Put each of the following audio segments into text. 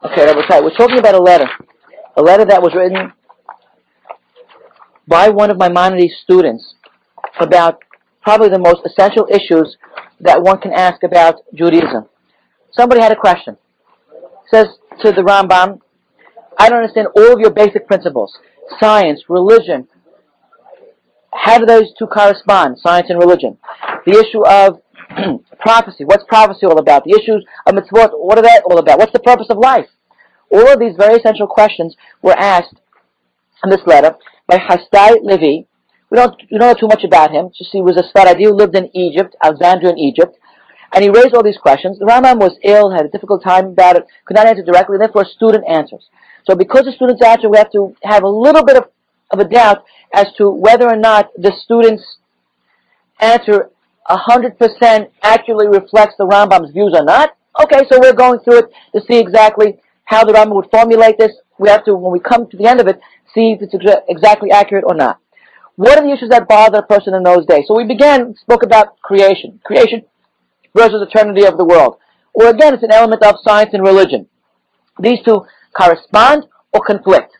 Okay, Rabotai, we're talking about a letter. A letter that was written by one of Maimonides' students about probably the most essential issues that one can ask about Judaism. Somebody had a question. Says to the Rambam, I don't understand all of your basic principles. Science, religion. How do those two correspond, science and religion? The issue of prophecy. What's prophecy all about? The issues of mitzvot. What are that all about? What's the purpose of life? All of these very essential questions were asked in this letter by Hasdai Levi. We don't, we don't know too much about him. Just he was a Sfaradi who lived in Egypt, Alexandria in Egypt. And he raised all these questions. The Rambam was ill, had a difficult time about it, could not answer directly, therefore a student answers. So because the student's answer, we have to have a little bit of, of a doubt as to whether or not the student's answer 100% accurately reflects the Rambam's views or not. Okay, so we're going through it to see exactly how the Rambam would formulate this. We have to, when we come to the end of it, see if it's exa- exactly accurate or not. What are the issues that bother a person in those days? So we began, spoke about creation. Creation versus eternity of the world. Or again, it's an element of science and religion. These two correspond or conflict.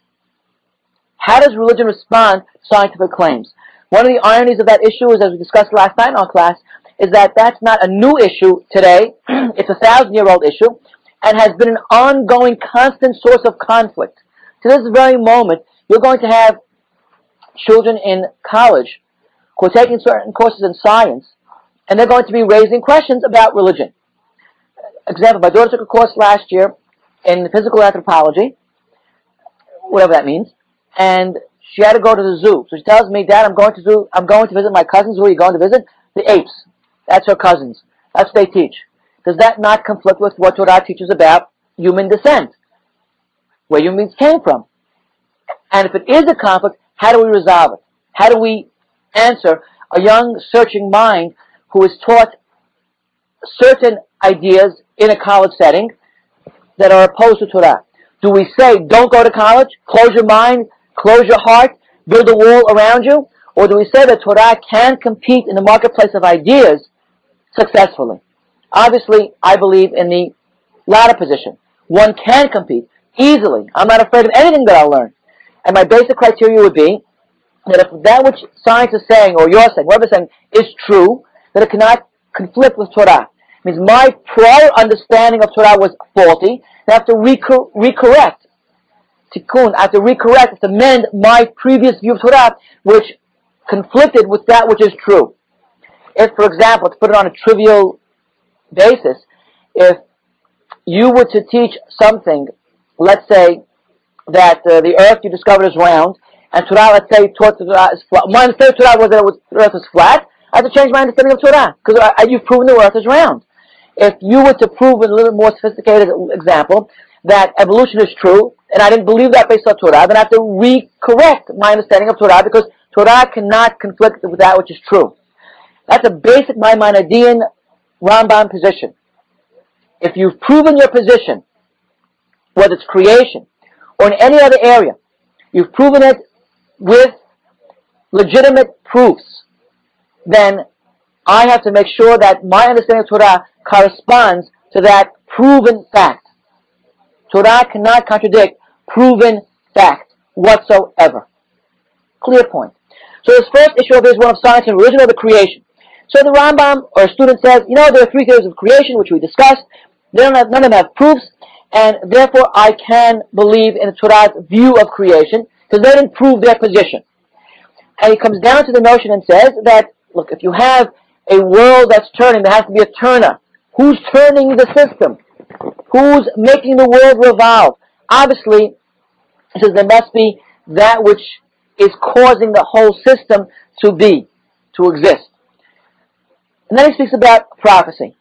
How does religion respond to scientific claims? One of the ironies of that issue is, as we discussed last night in our class, is that that's not a new issue today. it's a thousand-year-old issue and has been an ongoing, constant source of conflict. To this very moment, you're going to have children in college who are taking certain courses in science, and they're going to be raising questions about religion. Example, my daughter took a course last year in physical anthropology, whatever that means, and she had to go to the zoo. So she tells me, Dad, I'm going to zoo, I'm going to visit my cousins. Who are you going to visit? The apes. That's her cousins. That's what they teach. Does that not conflict with what Torah teaches about human descent? Where humans came from? And if it is a conflict, how do we resolve it? How do we answer a young searching mind who is taught certain ideas in a college setting that are opposed to Torah? Do we say, don't go to college, close your mind, close your heart, build a wall around you? Or do we say that Torah can compete in the marketplace of ideas successfully? Obviously, I believe in the latter position. One can compete easily. I'm not afraid of anything that I'll learn. And my basic criteria would be that if that which science is saying, or you're saying, whoever's saying, is true, that it cannot conflict with Torah. It means my prior understanding of Torah was faulty, and I have to recor- recorrect. Tikkun, I have to recorrect, to mend my previous view of Torah, which conflicted with that which is true. If, for example, to put it on a trivial basis, if you were to teach something, let's say, that uh, the earth you discovered is round, and Torah, let's say, taught Torah is flat. My understanding of Torah was that was, the earth was flat. I have to change my understanding of Torah, because you've proven the earth is round. If you were to prove in a little more sophisticated example that evolution is true, and I didn't believe that based on Torah, then I have to re-correct my understanding of Torah, because Torah cannot conflict with that which is true. That's a basic Maimonidean Rambam position. If you've proven your position, whether it's creation or in any other area, you've proven it with legitimate proofs, then I have to make sure that my understanding of Torah corresponds to that proven fact. Torah cannot contradict proven fact whatsoever. Clear point. So this first issue of is one of science and religion or the creation. So the Rambam or a student says, you know, there are three theories of creation which we discussed. They don't have, none of them have proofs, and therefore I can believe in the Torah's view of creation because they didn't prove their position. And he comes down to the notion and says that, look, if you have a world that's turning, there has to be a turner. Who's turning the system? Who's making the world revolve? Obviously, says there must be that which is causing the whole system to be, to exist. And then he speaks about prophecy.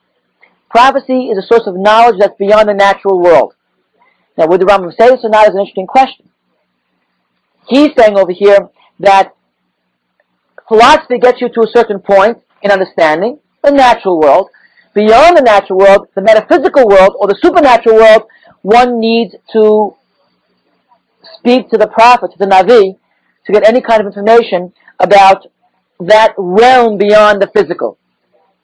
Prophecy is a source of knowledge that's beyond the natural world. Now, would the Rambam say this or not is an interesting question. He's saying over here that philosophy gets you to a certain point in understanding the natural world. Beyond the natural world, the metaphysical world or the supernatural world, one needs to speak to the prophet, to the Navi, to get any kind of information about that realm beyond the physical.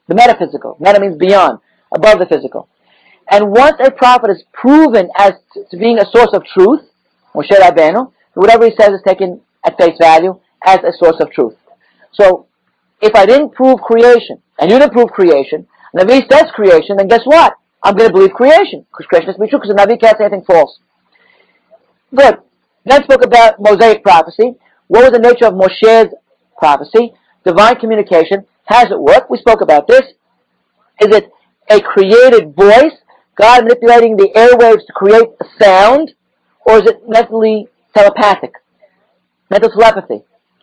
The metaphysical. Meta means beyond, above the physical. And once a prophet is proven as to being a source of truth, Moshe Rabbeinu, whatever he says is taken at face value as a source of truth. So, if I didn't prove creation, and you didn't prove creation, and Navi says creation, then guess what? I'm going to believe creation, because creation has to be true, because the Navi can't say anything false. Good. Then spoke about Mosaic prophecy. What was the nature of Moshe's prophecy? Divine communication. How does it work? We spoke about this. Is it a created voice, God manipulating the airwaves to create a sound, or is it mentally telepathic, mental telepathy,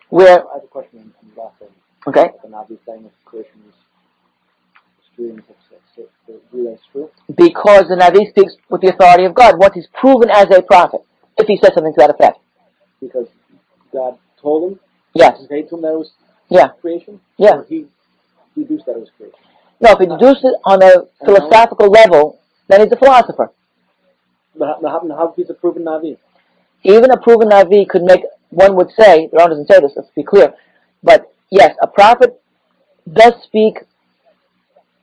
where I have a question on on the last thing. okay, The Navi saying that creation is streams of six, the relay true. because the Navi speaks with the authority of God once he's proven as a prophet, if he said something to that effect. Because God told him, Yes, conveyed to him that it was yeah, creation? Yeah. Or he deduced that it was creation? no. If he deduced it on a philosophical level, then he's a philosopher. But how, how, he's a proven Navi? Even a proven Navi could make, one would say, the Quran doesn't say this, let's be clear, but yes, a prophet does speak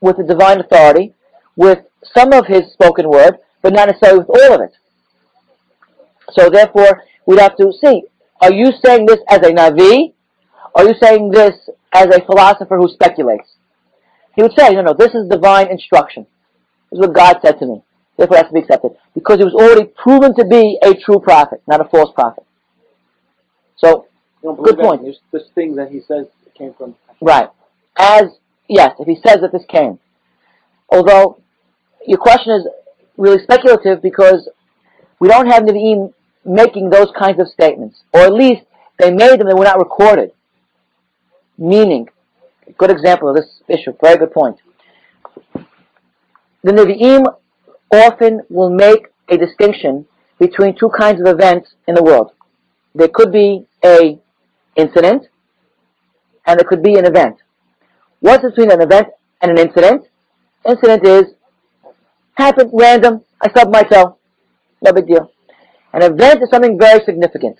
with the divine authority, with some of his spoken word, but not necessarily with all of it. So therefore, we'd have to see, are you saying this as a Navi? Are you saying this as a philosopher who speculates? He would say, no, no, this is divine instruction. This is what God said to me. Therefore it has to be accepted. Because he was already proven to be a true prophet, not a false prophet. So, Good point. There's this thing that he says came from. right. As, yes, if he says that this came. Although, your question is really speculative because we don't have Nevi'im making those kinds of statements. Or at least, they made them, they were not recorded. Meaning, a good example of this issue, very good point. The Nevi'im often will make a distinction between two kinds of events in the world. There could be a incident, and there could be an event. What's between an event and an incident? Incident is happened random. I stubbed my toe. No big deal. An event is something very significant,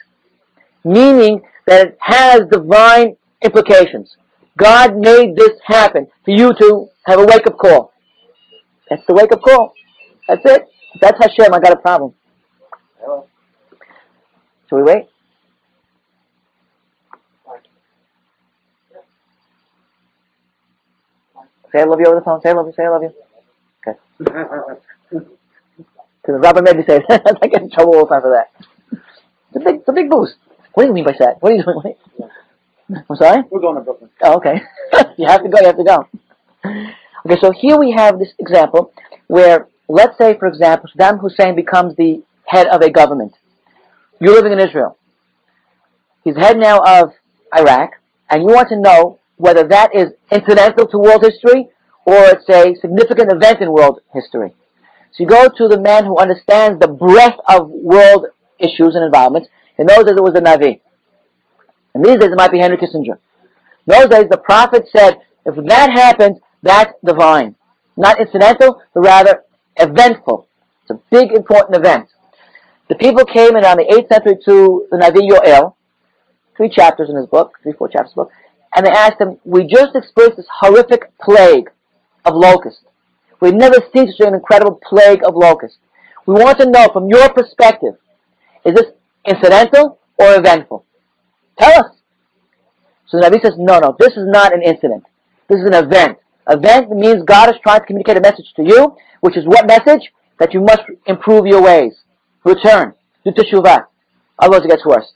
meaning that it has divine implications. God made this happen for you to have a wake-up call. That's the wake-up call. That's it. That's Hashem, I got a problem. Hello. Shall we wait? Say I love you over the phone. Say I love you. Say I love you. Okay. Because Robert made me say that. I get in trouble all the time for that. It's a big, it's a big boost. What do you mean by that? What are you doing? What- I'm sorry? We're going to Brooklyn. Oh, okay. you have to go, you have to go. Okay, so here we have this example where, let's say, for example, Saddam Hussein becomes the head of a government. You're living in Israel. He's head now of Iraq, and you want to know whether that is incidental to world history or it's a significant event in world history. So you go to the man who understands the breadth of world issues and environments. In knows that it was the Navi. And these days, it might be Henry Kissinger. In those days, the prophet said, if that happens, that's divine. Not incidental, but rather eventful. It's a big, important event. The people came in on the 8th century to the Navi Yoel, three chapters in his book, three, four chapters in book, and they asked him, we just experienced this horrific plague of locusts. We've never seen such an incredible plague of locusts. We want to know from your perspective, is this incidental or eventful? Tell us. So the Nabi says, no, no, this is not an incident. This is an event. Event means God is trying to communicate a message to you, which is what message? That you must improve your ways. Return. Do teshuvah. Otherwise it gets worse.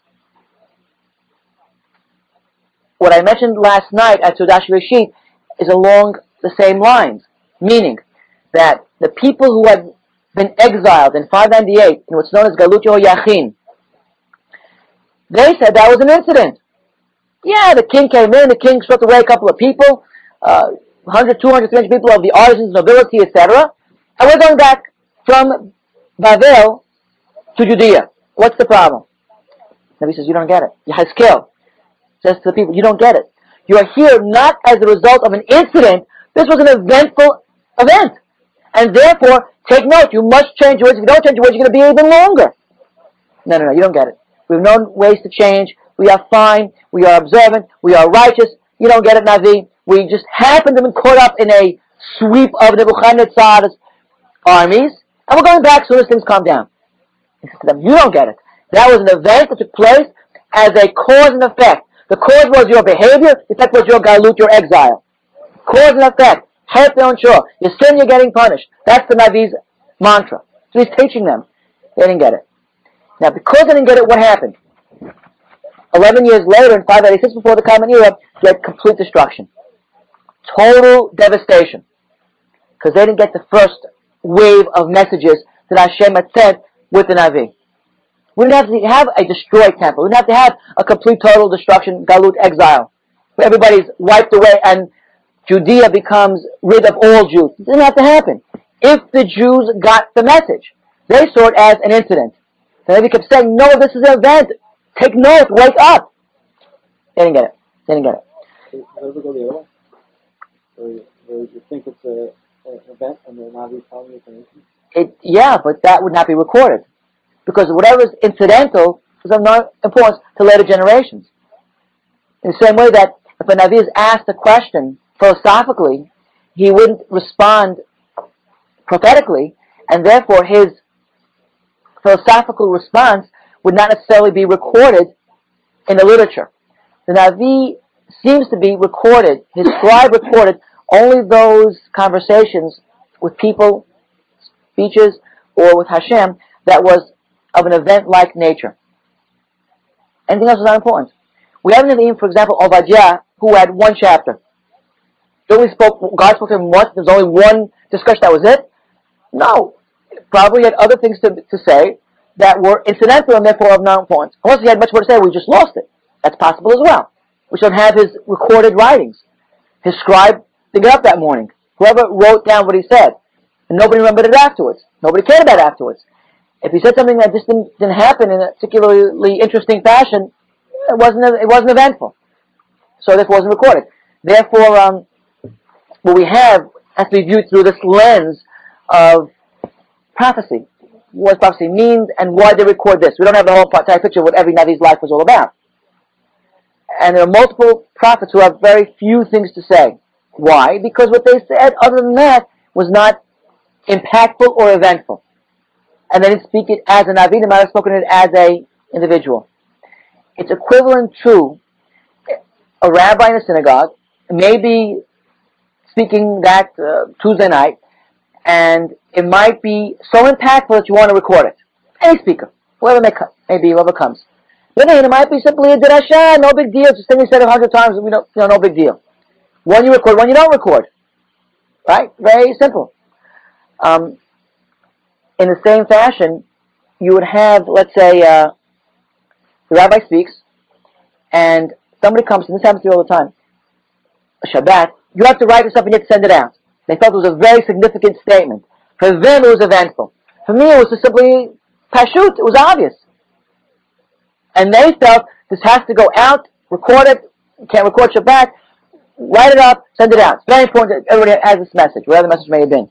What I mentioned last night at Sudash Rashid is along the same lines. Meaning that the people who had been exiled in 598 in what's known as Galut Yachin, they said that was an incident. Yeah, the king came in, the king swept away a couple of people, uh, 100, 200, 300 people of the artisans, nobility, etc. And we're going back from Babel to Judea. What's the problem? Nabi says, you don't get it. You have Yahazkel says to the people, you don't get it. You are here not as a result of an incident. This was an eventful event. And therefore, take note, you must change your ways. If you don't change your ways, you're going to be even longer. No, no, no, you don't get it. We've known ways to change. We are fine. We are observant. We are righteous. You don't get it, Navi. We just happen to be caught up in a sweep of Nebuchadnezzar's armies, and we're going back as soon as things calm down. To them, you don't get it. That was an event that took place as a cause and effect. The cause was your behavior, the effect was your galut, your exile. Cause and effect. Help on shore. You sin, you're getting punished. That's the Navi's mantra. So he's teaching them. They didn't get it. Now, because they didn't get it, what happened? Eleven years later, in 586 before the Common Era, you had complete destruction. Total devastation. Because they didn't get the first wave of messages that Hashem had sent with the Navi. We didn't have to have a destroyed temple. We didn't have to have a complete total destruction, galut, exile. Where everybody's wiped away and Judea becomes rid of all Jews. It didn't have to happen. If the Jews got the message, they saw it as an incident. The Navi kept saying, no, this is an event. Take note, wake up. They didn't get it. They didn't get it. Does it go the other way? You, you think it's a, an event and the Navi telling you it's an incident? It, yeah, but that would not be recorded. Because whatever is incidental is of no importance to later generations. In the same way that if a Navi is asked a question philosophically, he wouldn't respond prophetically, and therefore his philosophical response would not necessarily be recorded in the literature. The Navi seems to be recorded, his scribe recorded only those conversations with people, speeches, or with Hashem that was of an event-like nature. Anything else is not important. We have an Naviim, for example, Obadiah, who had one chapter. He only spoke, God spoke to him once, there was only one discussion, that was it? No. Probably had other things to, to say that were incidental and therefore of no importance. Unless he had much more to say, we just lost it. That's possible as well. We don't have his recorded writings. His scribe didn't get up that morning. Whoever wrote down what he said. And nobody remembered it afterwards. Nobody cared about it afterwards. If he said something that just didn't, didn't happen in a particularly interesting fashion, it wasn't, it wasn't eventful. So it wasn't recorded. Therefore, um, what we have has to be viewed through this lens of prophecy. What prophecy means and why they record this. We don't have the whole entire picture of what every Navi's life was all about. And there are multiple prophets who have very few things to say. Why? Because what they said, other than that, was not impactful or eventful. And they didn't speak it as a Navi, they might have spoken it as a individual. It's equivalent to a rabbi in a synagogue, maybe speaking that uh, Tuesday night, and it might be so impactful that you want to record it. Any speaker, whoever may come, maybe whoever comes. Then it might be simply a dirasha, no big deal. Just thing said a hundred times, we don't, you know, no big deal. One you record, one you don't record. Right? Very simple. Um, in the same fashion, you would have, let's say, uh, the rabbi speaks, and somebody comes, and this happens to me all the time, Shabbat, you have to write this up and you have to send it out. They felt it was a very significant statement. For them, it was eventful. For me, it was just simply pashut. It was obvious. And they felt this has to go out, record it, can't record Shabbat, write it up, send it out. It's very important that everybody has this message, whatever the message may have been.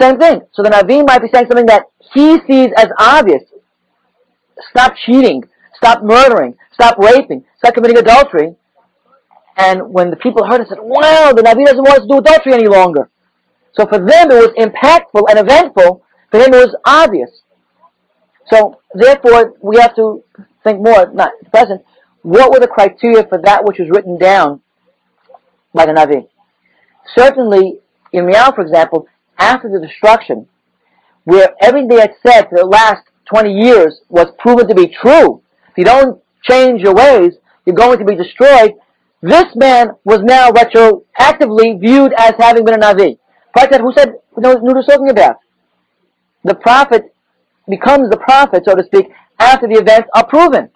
Same thing. So the Navi might be saying something that he sees as obvious. Stop cheating. Stop murdering. Stop raping. Stop committing adultery. And when the people heard it, said, wow, the Navi doesn't want us to do adultery any longer. So for them it was impactful and eventful. For him it was obvious. So therefore we have to think more, not present, what were the criteria for that which was written down by the Navi? Certainly, Yirmiyahu, for example, after the destruction, where everything they had said for the last 20 years was proven to be true, if you don't change your ways, you're going to be destroyed, this man was now retroactively viewed as having been a Navi. But who said, who knows what talking about? The prophet becomes the prophet, so to speak, after the events are proven.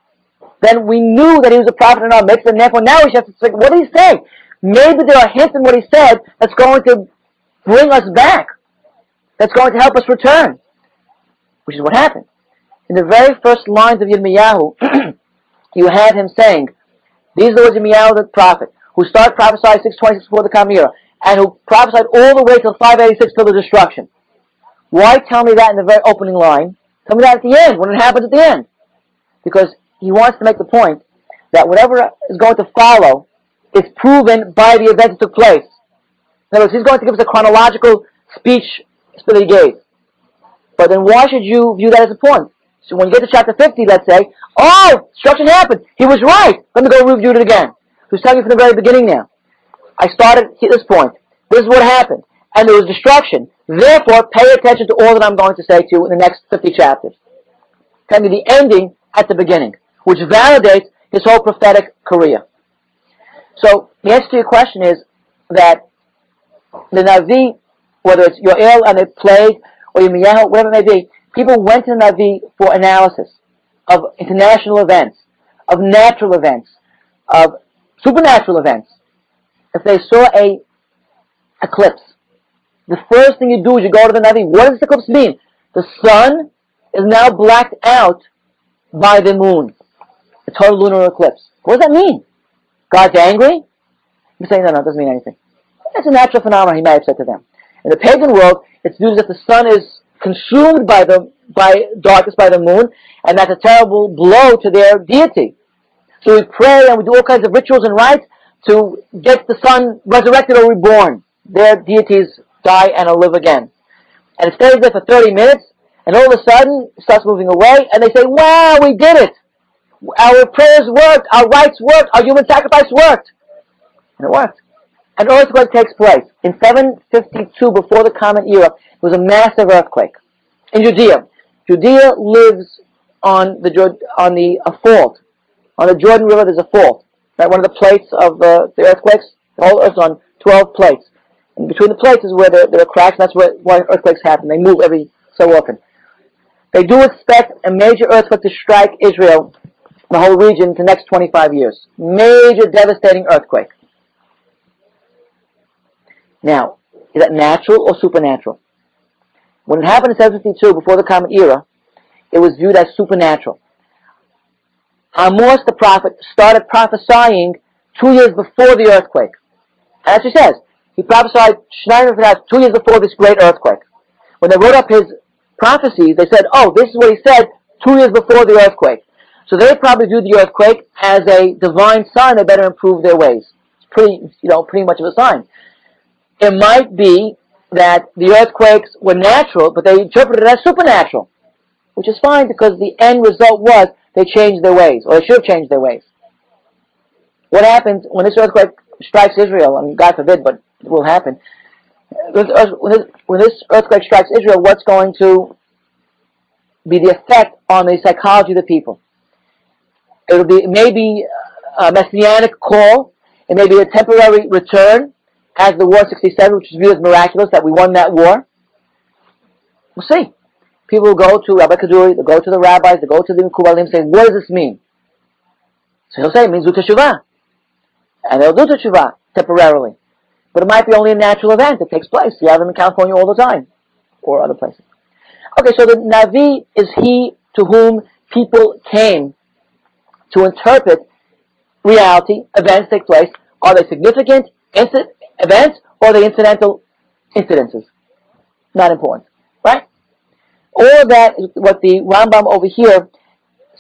Then we knew that he was a prophet in our midst, and therefore now we have to think, what did he say? Maybe there are hints in what he said that's going to bring us back. That's going to help us return. Which is what happened. In the very first lines of Yirmiyahu, you have him saying, these are the words of Yirmiyahu the prophet, who started prophesying 626 before the Common Era, and who prophesied all the way till 586 till the destruction. Why tell me that in the very opening line? Tell me that at the end, when it happens at the end. Because he wants to make the point that whatever is going to follow is proven by the event that took place. In other words, he's going to give us a chronological speech that he gave. But then why should you view that as a point? So when you get to chapter 50, let's say, oh, destruction happened. He was right. Let me go review it again. Who's telling you from the very beginning now. I started at this point. This is what happened. And there was destruction. Therefore, pay attention to all that I'm going to say to you in the next 50 chapters. Tell me the ending at the beginning, which validates his whole prophetic career. So, the answer to your question is that the Navi, whether it's Yoel and the plague, or your Yirmiyahu, whatever it may be, people went to the Navi for analysis of international events, of natural events, of supernatural events. If they saw a eclipse, the first thing you do is you go to the Navi. What does the eclipse mean? The sun is now blacked out by the moon. A total lunar eclipse. What does that mean? God's angry? You're saying, no, no, it doesn't mean anything. It's a natural phenomenon, he might have said to them. In the pagan world, it's viewed as if the sun is consumed by the by darkness by the moon, and that's a terrible blow to their deity. So we pray and we do all kinds of rituals and rites to get the sun resurrected or reborn. Their deities die and live again. And it stays there for 30 minutes, and all of a sudden it starts moving away, and they say, wow, we did it! Our prayers worked, our rites worked, our human sacrifice worked. And it worked. An earthquake takes place. In 752, before the Common Era, there was a massive earthquake in Judea. Judea lives on the on the a fault. On the Jordan River, there's a fault. Right, one of the plates of uh, the earthquakes. The whole Earth's on 12 plates. And between the plates is where there, there are cracks. And that's where, why earthquakes happen. They move every so often. They do expect a major earthquake to strike Israel, the whole region, for the next 25 years. Major, devastating earthquake. Now, is that natural or supernatural? When it happened in 752, before the Common Era, it was viewed as supernatural. Amos the prophet started prophesying two years before the earthquake. As he says, he prophesied two years before this great earthquake. When they wrote up his prophecies, they said, oh, this is what he said two years before the earthquake. So they probably viewed the earthquake as a divine sign they better improve their ways. It's pretty, you know, pretty much of a sign. It might be that the earthquakes were natural, but they interpreted it as supernatural, which is fine because the end result was they changed their ways, or they should have changed their ways. What happens when this earthquake strikes Israel? I mean, God forbid, but it will happen. When this, earthquake strikes Israel, what's going to be the effect on the psychology of the people? It'll be maybe a messianic call. It may be a temporary return as the War 67, which is viewed as miraculous that we won that war. We'll see. People go to Rabbi Kaduri, they'll go to the rabbis, they'll go to the Mekubalim saying, what does this mean? So he'll say, it means teshuvah. And they'll do teshuvah temporarily. But it might be only a natural event that takes place. You have them in California all the time. Or other places. Okay, so the Navi is he to whom people came to interpret reality, events take place. Are they significant? events or the incidental incidences. Not important? All that what the Rambam over here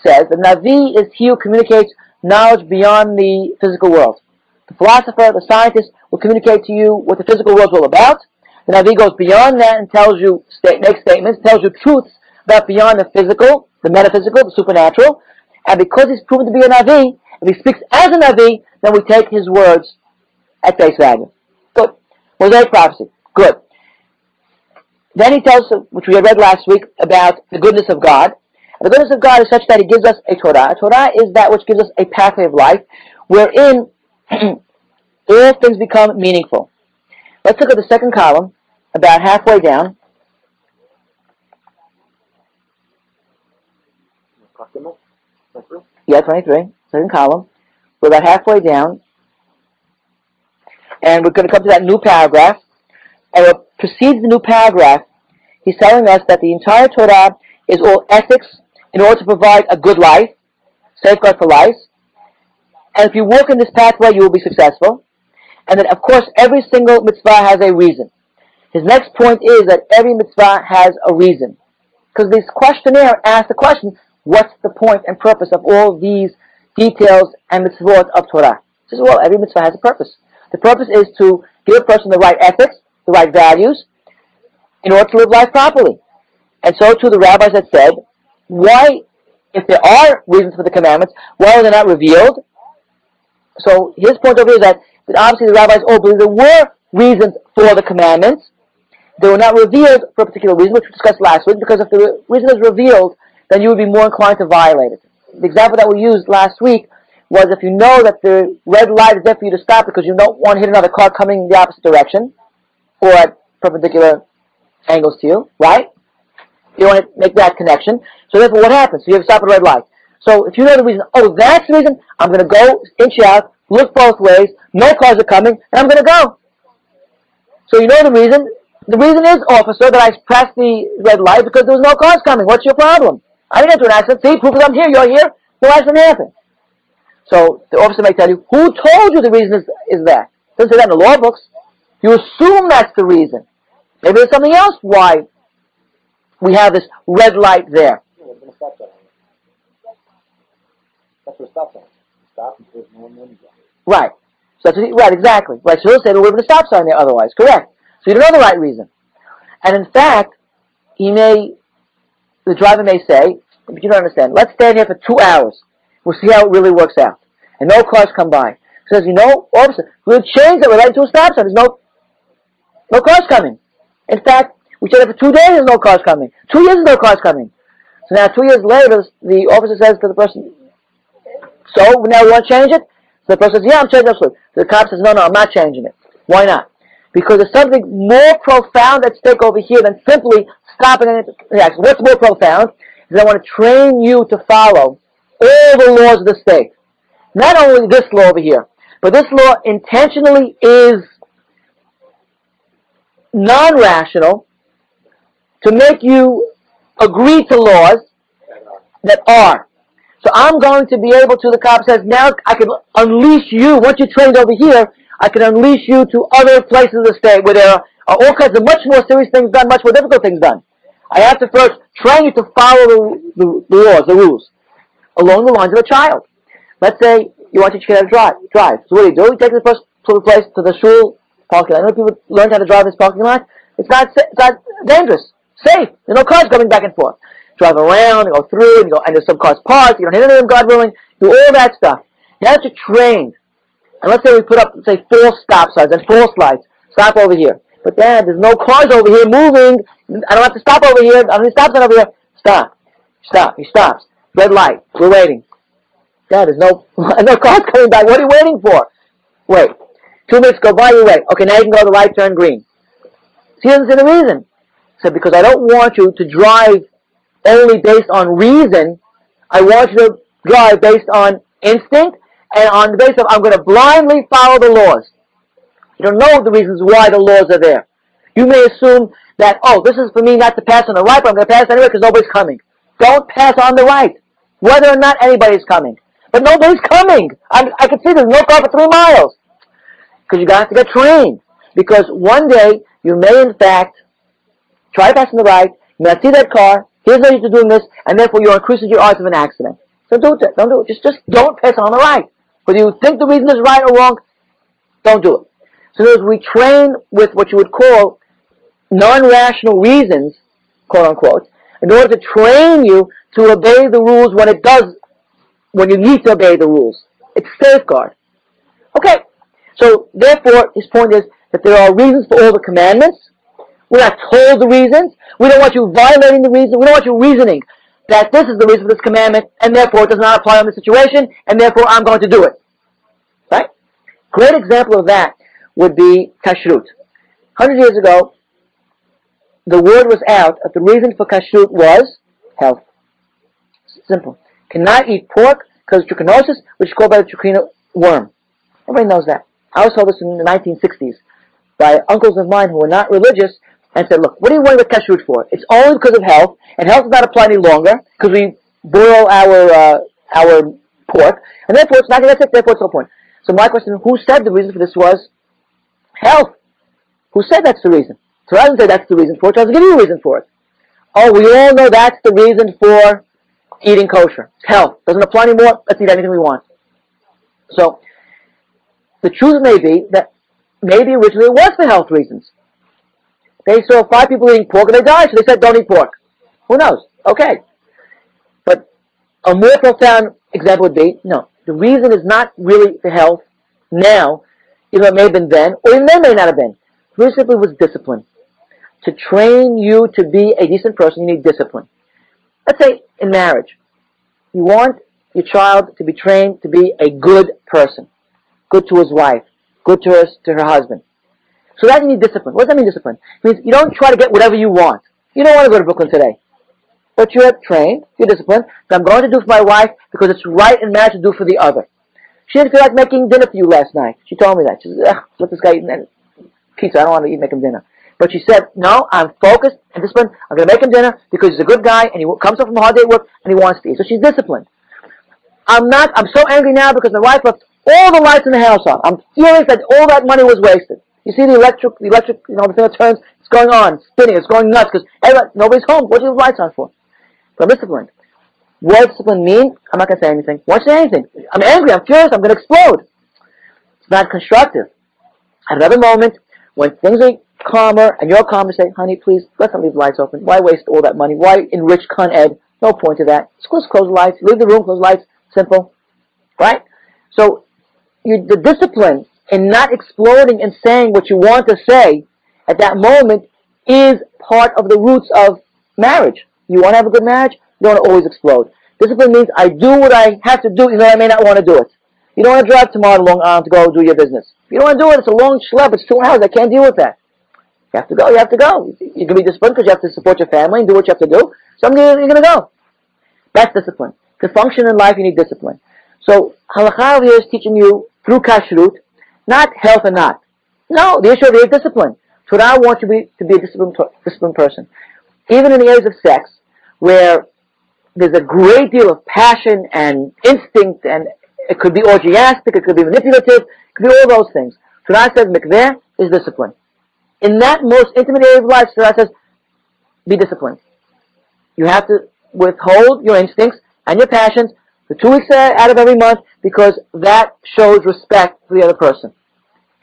says. The Navi is he who communicates knowledge beyond the physical world. The philosopher, the scientist will communicate to you what the physical world is all about. The Navi goes beyond that and tells you, state, makes statements, tells you truths about beyond the physical, the metaphysical, the supernatural. And because he's proven to be a Navi, if he speaks as a Navi, then we take his words at face value. Good. Mosaic prophecy. Good. Then he tells which we had read last week, about the goodness of God. The goodness of God is such that he gives us a Torah. A Torah is that which gives us a pathway of life, wherein all things become meaningful. Let's look at the second column, about halfway down. Yeah, 23, second column. We're about halfway down. And we're going to come to that new paragraph. And what precedes the new paragraph, he's telling us that the entire Torah is all ethics in order to provide a good life, safeguard for life. And if you walk in this pathway, you will be successful. And then, of course, every single mitzvah has a reason. His next point is that every mitzvah has a reason. Because this questionnaire asks the question, what's the point and purpose of all these details and mitzvot of Torah? He says, well, every mitzvah has a purpose. The purpose is to give a person the right ethics, the right values, in order to live life properly. And so too the rabbis had said, why, if there are reasons for the commandments, why are they not revealed? So his point over here is that, that obviously the rabbis all believe there were reasons for the commandments. They were not revealed for a particular reason, which we discussed last week, because if the reason is revealed, then you would be more inclined to violate it. The example that we used last week was if you know that the red light is there for you to stop because you don't want to hit another car coming in the opposite direction at perpendicular angles to you, right? You want to make that connection. So therefore what happens? So you have to stop at a red light. So if you know the reason, oh, that's the reason, I'm going to go inch out, look both ways, no cars are coming, and I'm going to go. So you know the reason. The reason is, officer, that I pressed the red light because there was no cars coming. What's your problem? I didn't get into an accident. See, proof is I'm here, you're here, no accident happened. So the officer may tell you, who told you the reason is, is that? Doesn't say that in the law books. You assume that's the reason. Maybe there's something else why we have this red light there. That. That's what stop sign. Stop and no one there. Right. So that's what he, right, exactly. Right, so he'll say, well, we're going to stop sign there otherwise. Correct. So you don't know the right reason. And in fact, he may, the driver may say, but you don't understand, let's stand here for two hours. We'll see how it really works out. And no cars come by. He says, you know, officer, we'll change that. We're right to a stop sign. There's no, no cars coming. In fact, we said for two days, there's no cars coming. Two years, no cars coming. So now, two years later, the officer says to the person, so now we want to change it? So the person says, yeah, I'm changing it. So the cop says, no, no, I'm not changing it. Why not? Because there's something more profound at stake over here than simply stopping an accident. What's more profound is I want to train you to follow all the laws of the state. Not only this law over here, but this law intentionally is non-rational to make you agree to laws that are. So I'm going to be able to, the cop says, now I can unleash you, once you're trained over here, I can unleash you to other places of the state where there are all kinds of much more serious things done, much more difficult things done. I have to first train you to follow the, the, the laws, the rules, along the lines of a child. Let's say you want to teach your kid to drive. drive. So what do you do? You take the first to the place, to the shul parking lot. I know people learn how to drive in this parking lot. It's not, it's not dangerous. Safe. There's no cars coming back and forth. Drive around and go through and go, and there's some cars parked. You don't hit any of them, God willing. Do all that stuff. Now that you're and let's say we put up, say, false stop signs and false lights. Stop over here. But Dad, there's no cars over here moving. I don't have to stop over here. I don't need stop sign over here. Stop. Stop. He stops. Red light. We're waiting. Dad, there's no, no cars coming back. What are you waiting for? Wait. Two minutes go by, you wait. Okay, now you can go, the light turn green. See, he doesn't see the reason. Said, because I don't want you to drive only based on reason. I want you to drive based on instinct and on the basis of I'm going to blindly follow the laws. You don't know the reasons why the laws are there. You may assume that, oh, this is for me not to pass on the right, but I'm going to pass anyway because nobody's coming. Don't pass on the right, whether or not anybody's coming. But nobody's coming. I, I can see there's no car for three miles. Because you got to have to get trained. Because one day, you may in fact try to pass on the right, you may see that car, here's no you're doing this, and therefore you're increasing your odds of an accident. So don't do it. Don't do it. Just, just don't pass on the right. Whether you think the reason is right or wrong, don't do it. So in we train with what you would call non-rational reasons, quote unquote, in order to train you to obey the rules when it does, when you need to obey the rules. It's safeguard. Okay. So therefore, his point is that there are reasons for all the commandments. We're not told the reasons. We don't want you violating the reason. We don't want you reasoning that this is the reason for this commandment, and therefore it does not apply on the situation, and therefore I'm going to do it. Right? Great example of that would be kashrut. Hundred years ago, the word was out that the reason for kashrut was health. Simple. Cannot eat pork because trichinosis, which is called by the trichina worm. Everybody knows that. I was told this in the 1960s by uncles of mine who were not religious and said, look, what are you worrying about kashrut for? It's only because of health, and health does not apply any longer because we boil our uh, our pork, and therefore it's not going to take, therefore it's no point. So my question, who said the reason for this was health? Who said that's the reason? So I doesn't say that's the reason for it, it doesn't give you a reason for it. Oh, we all know that's the reason for eating kosher. Health. Doesn't apply anymore, let's eat anything we want. So, the truth may be that maybe originally it was for health reasons. They saw five people eating pork and they died, so they said don't eat pork. Who knows? Okay. But a more profound example would be, no, the reason is not really for health now, even though it may have been then, or even then may not have been. The reason simply was discipline. To train you to be a decent person, you need discipline. Let's say in marriage, you want your child to be trained to be a good person, good to his wife, good to her, to her husband. So that you need discipline. What does that mean, discipline? It means you don't try to get whatever you want. You don't want to go to Brooklyn today. But you're trained, you're disciplined, that I'm going to do for my wife because it's right in marriage to do for the other. She didn't feel like making dinner for you last night. She told me that. She said, let this guy eat pizza. I don't want to eat, make him dinner. But she said, no, I'm focused and disciplined. I'm going to make him dinner because he's a good guy and he comes up from a hard day at work and he wants to eat. So she's disciplined. I'm not, I'm so angry now because my wife left all the lights in the house on. I'm furious that all that money was wasted. You see the electric, the electric, you know, the thing that turns, it's going on, it's spinning, it's going nuts because nobody's home. What do have lights on for? But I'm disciplined. What does discipline mean? I'm not going to say anything. Why say anything? I'm angry, I'm furious, I'm going to explode. It's not constructive. At another moment, when things are calmer and you're calmer, say, honey, please, let's not leave the lights open. Why waste all that money? Why enrich Con Ed? No point to that. Just close the lights, leave the room, close the lights, simple. Right? So, you, the discipline in not exploding and saying what you want to say at that moment is part of the roots of marriage. You want to have a good marriage? You don't always explode. Discipline means I do what I have to do even though I may not want to do it. You don't want to drive tomorrow to Long Island to go do your business. You don't want to do it, it's a long schlep, it's two hours, I can't deal with that. You have to go, you have to go. You can be disciplined because you have to support your family and do what you have to do. Someday you're going to go. That's discipline. To function in life, you need discipline. So, halakha here is teaching you through kashrut, not health and not. No, the issue of is discipline. So I want you to be, to be a disciplined, disciplined person. Even in the areas of sex, where there's a great deal of passion and instinct, and it could be orgiastic, it could be manipulative, it could be all those things. Torah says mikveh is discipline. In that most intimate area of life, Torah says, be disciplined. You have to withhold your instincts and your passions for two weeks out of every month because that shows respect for the other person.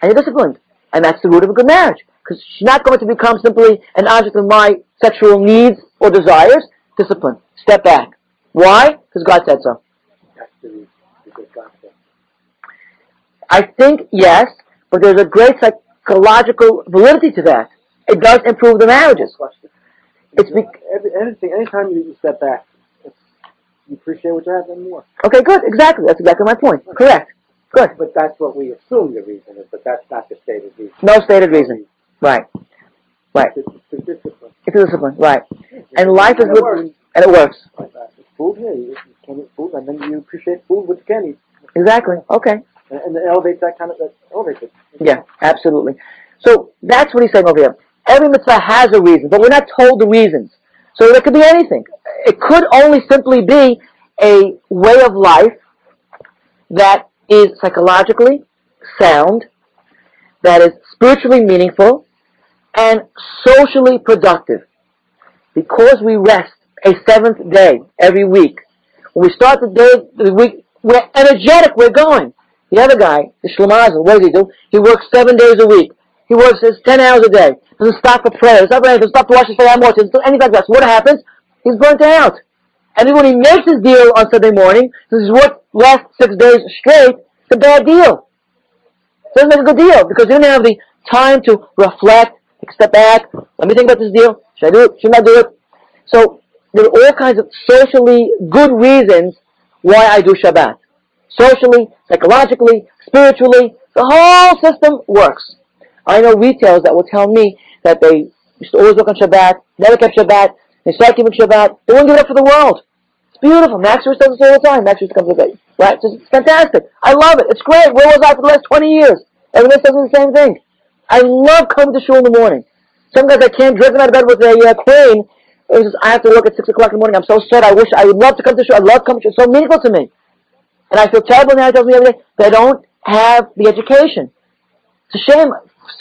And you're disciplined. And that's the root of a good marriage. Because she's not going to become simply an object of my sexual needs or desires. Discipline. Step back. Why? Because God said so. I think yes, but there's a great psychological validity to that. It does improve the marriages. It's be- anything, anytime you step back, you appreciate what you have and more. Okay, good. Exactly. That's exactly my point. Correct. Good. But that's what we assume the reason is, but that's not the stated reason. No stated reason. Right. Right. It's, it's a discipline. It's a discipline. Right. And life is with, and it works. Like that. It's food here, you, can eat food, and then you appreciate food you can eat. Exactly. Okay. And, and it elevates that kind of, that elevates it. Yeah, absolutely. So that's what he's saying over here. Every mitzvah has a reason, but we're not told the reasons. So it could be anything. It could only simply be a way of life that is psychologically sound, that is spiritually meaningful, and socially productive. Because we rest a seventh day every week. When we start the day, the week, we're energetic, we're going. The other guy, the Shlemazel, what does he do? He works seven days a week. He works his ten hours a day. Doesn't stop for prayer. Doesn't stop for. Doesn't stop to wash his face. Doesn't do anything like that. So what happens? He's burnt out. And then when he makes his deal on Sunday morning, since he's worked last six days straight, it's a bad deal. It doesn't make a good deal because he didn't have the time to reflect, take a step back, let me think about this deal. Should I do it? Shouldn't I do it? So there are all kinds of socially good reasons why I do Shabbat. Socially, psychologically, spiritually, the whole system works. I know retailers that will tell me that they used to always work on Shabbat, never kept Shabbat, they started keeping Shabbat, they wouldn't give it up for the world. It's beautiful. Max Ruiz does this all the time. Max Ruiz comes to the right? It's, it's fantastic. I love it. It's great. Where was I for the last 20 years? Everyone else does the same thing. I love coming to shul in the morning. Some guys I can't drag them out of bed with a uh, crane. It was just, I have to work at 6 o'clock in the morning. I'm so sad. I wish I would love to come to shul. I love coming to shul. It's so meaningful to me. And I feel terrible now. He tells me every day they don't have the education. It's a shame.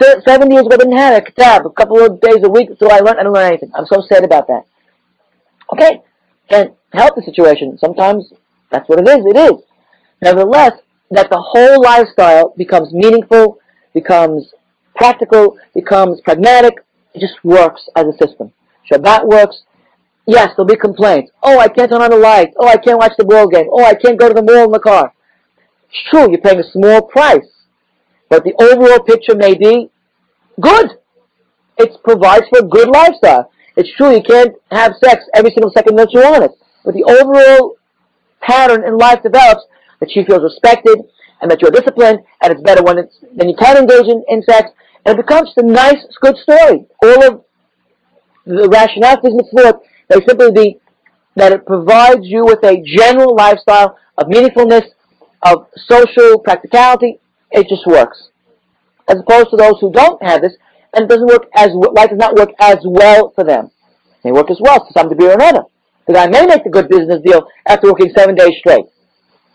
Se- Seven years ago, I didn't have a kitab. A couple of days a week until I learned. I didn't learn anything. I'm so sad about that. Okay, can't help the situation. Sometimes that's what it is. It is. Nevertheless, that the whole lifestyle becomes meaningful, becomes practical, becomes pragmatic, It just works as a system. Shabbat works. Yes, there'll be complaints. Oh, I can't turn on the lights. Oh, I can't watch the ball game. Oh, I can't go to the mall in the car. It's true, you're paying a small price. But the overall picture may be good. It provides for a good lifestyle. It's true you can't have sex every single second that you want it. But the overall pattern in life develops that she feels respected and that you're disciplined and it's better when it's then you can engage in, in sex and it becomes a nice, good story. All of the rationale for mitzvot may simply be that it provides you with a general lifestyle of meaningfulness, of social practicality. It just works. As opposed to those who don't have this, and doesn't work as life does not work as well for them. It may work as well to some degree or another. The guy may make a good business deal after working seven days straight.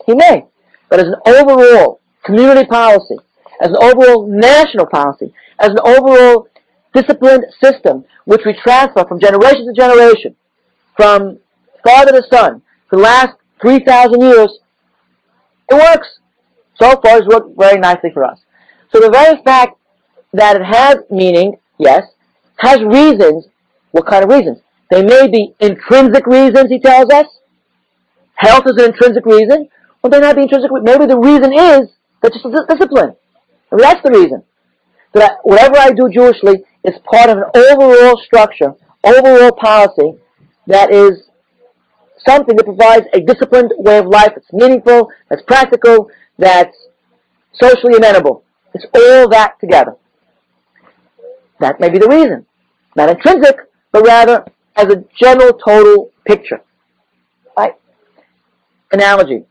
He may. But as an overall community policy, as an overall national policy, as an overall disciplined system, which we transfer from generation to generation, from father to son, for the last 3,000 years, it works. So far, it's worked very nicely for us. So the very fact that it has meaning, yes, has reasons. What kind of reasons? They may be intrinsic reasons, he tells us. Health is an intrinsic reason. Well, they may not be intrinsic. Maybe the reason is that just a discipline. Maybe that's the reason. That I, whatever I do Jewishly is part of an overall structure, overall policy that is something that provides a disciplined way of life that's meaningful, that's practical, that's socially amenable. It's all that together. That may be the reason. Not intrinsic, but rather as a general total picture. Right? Analogy.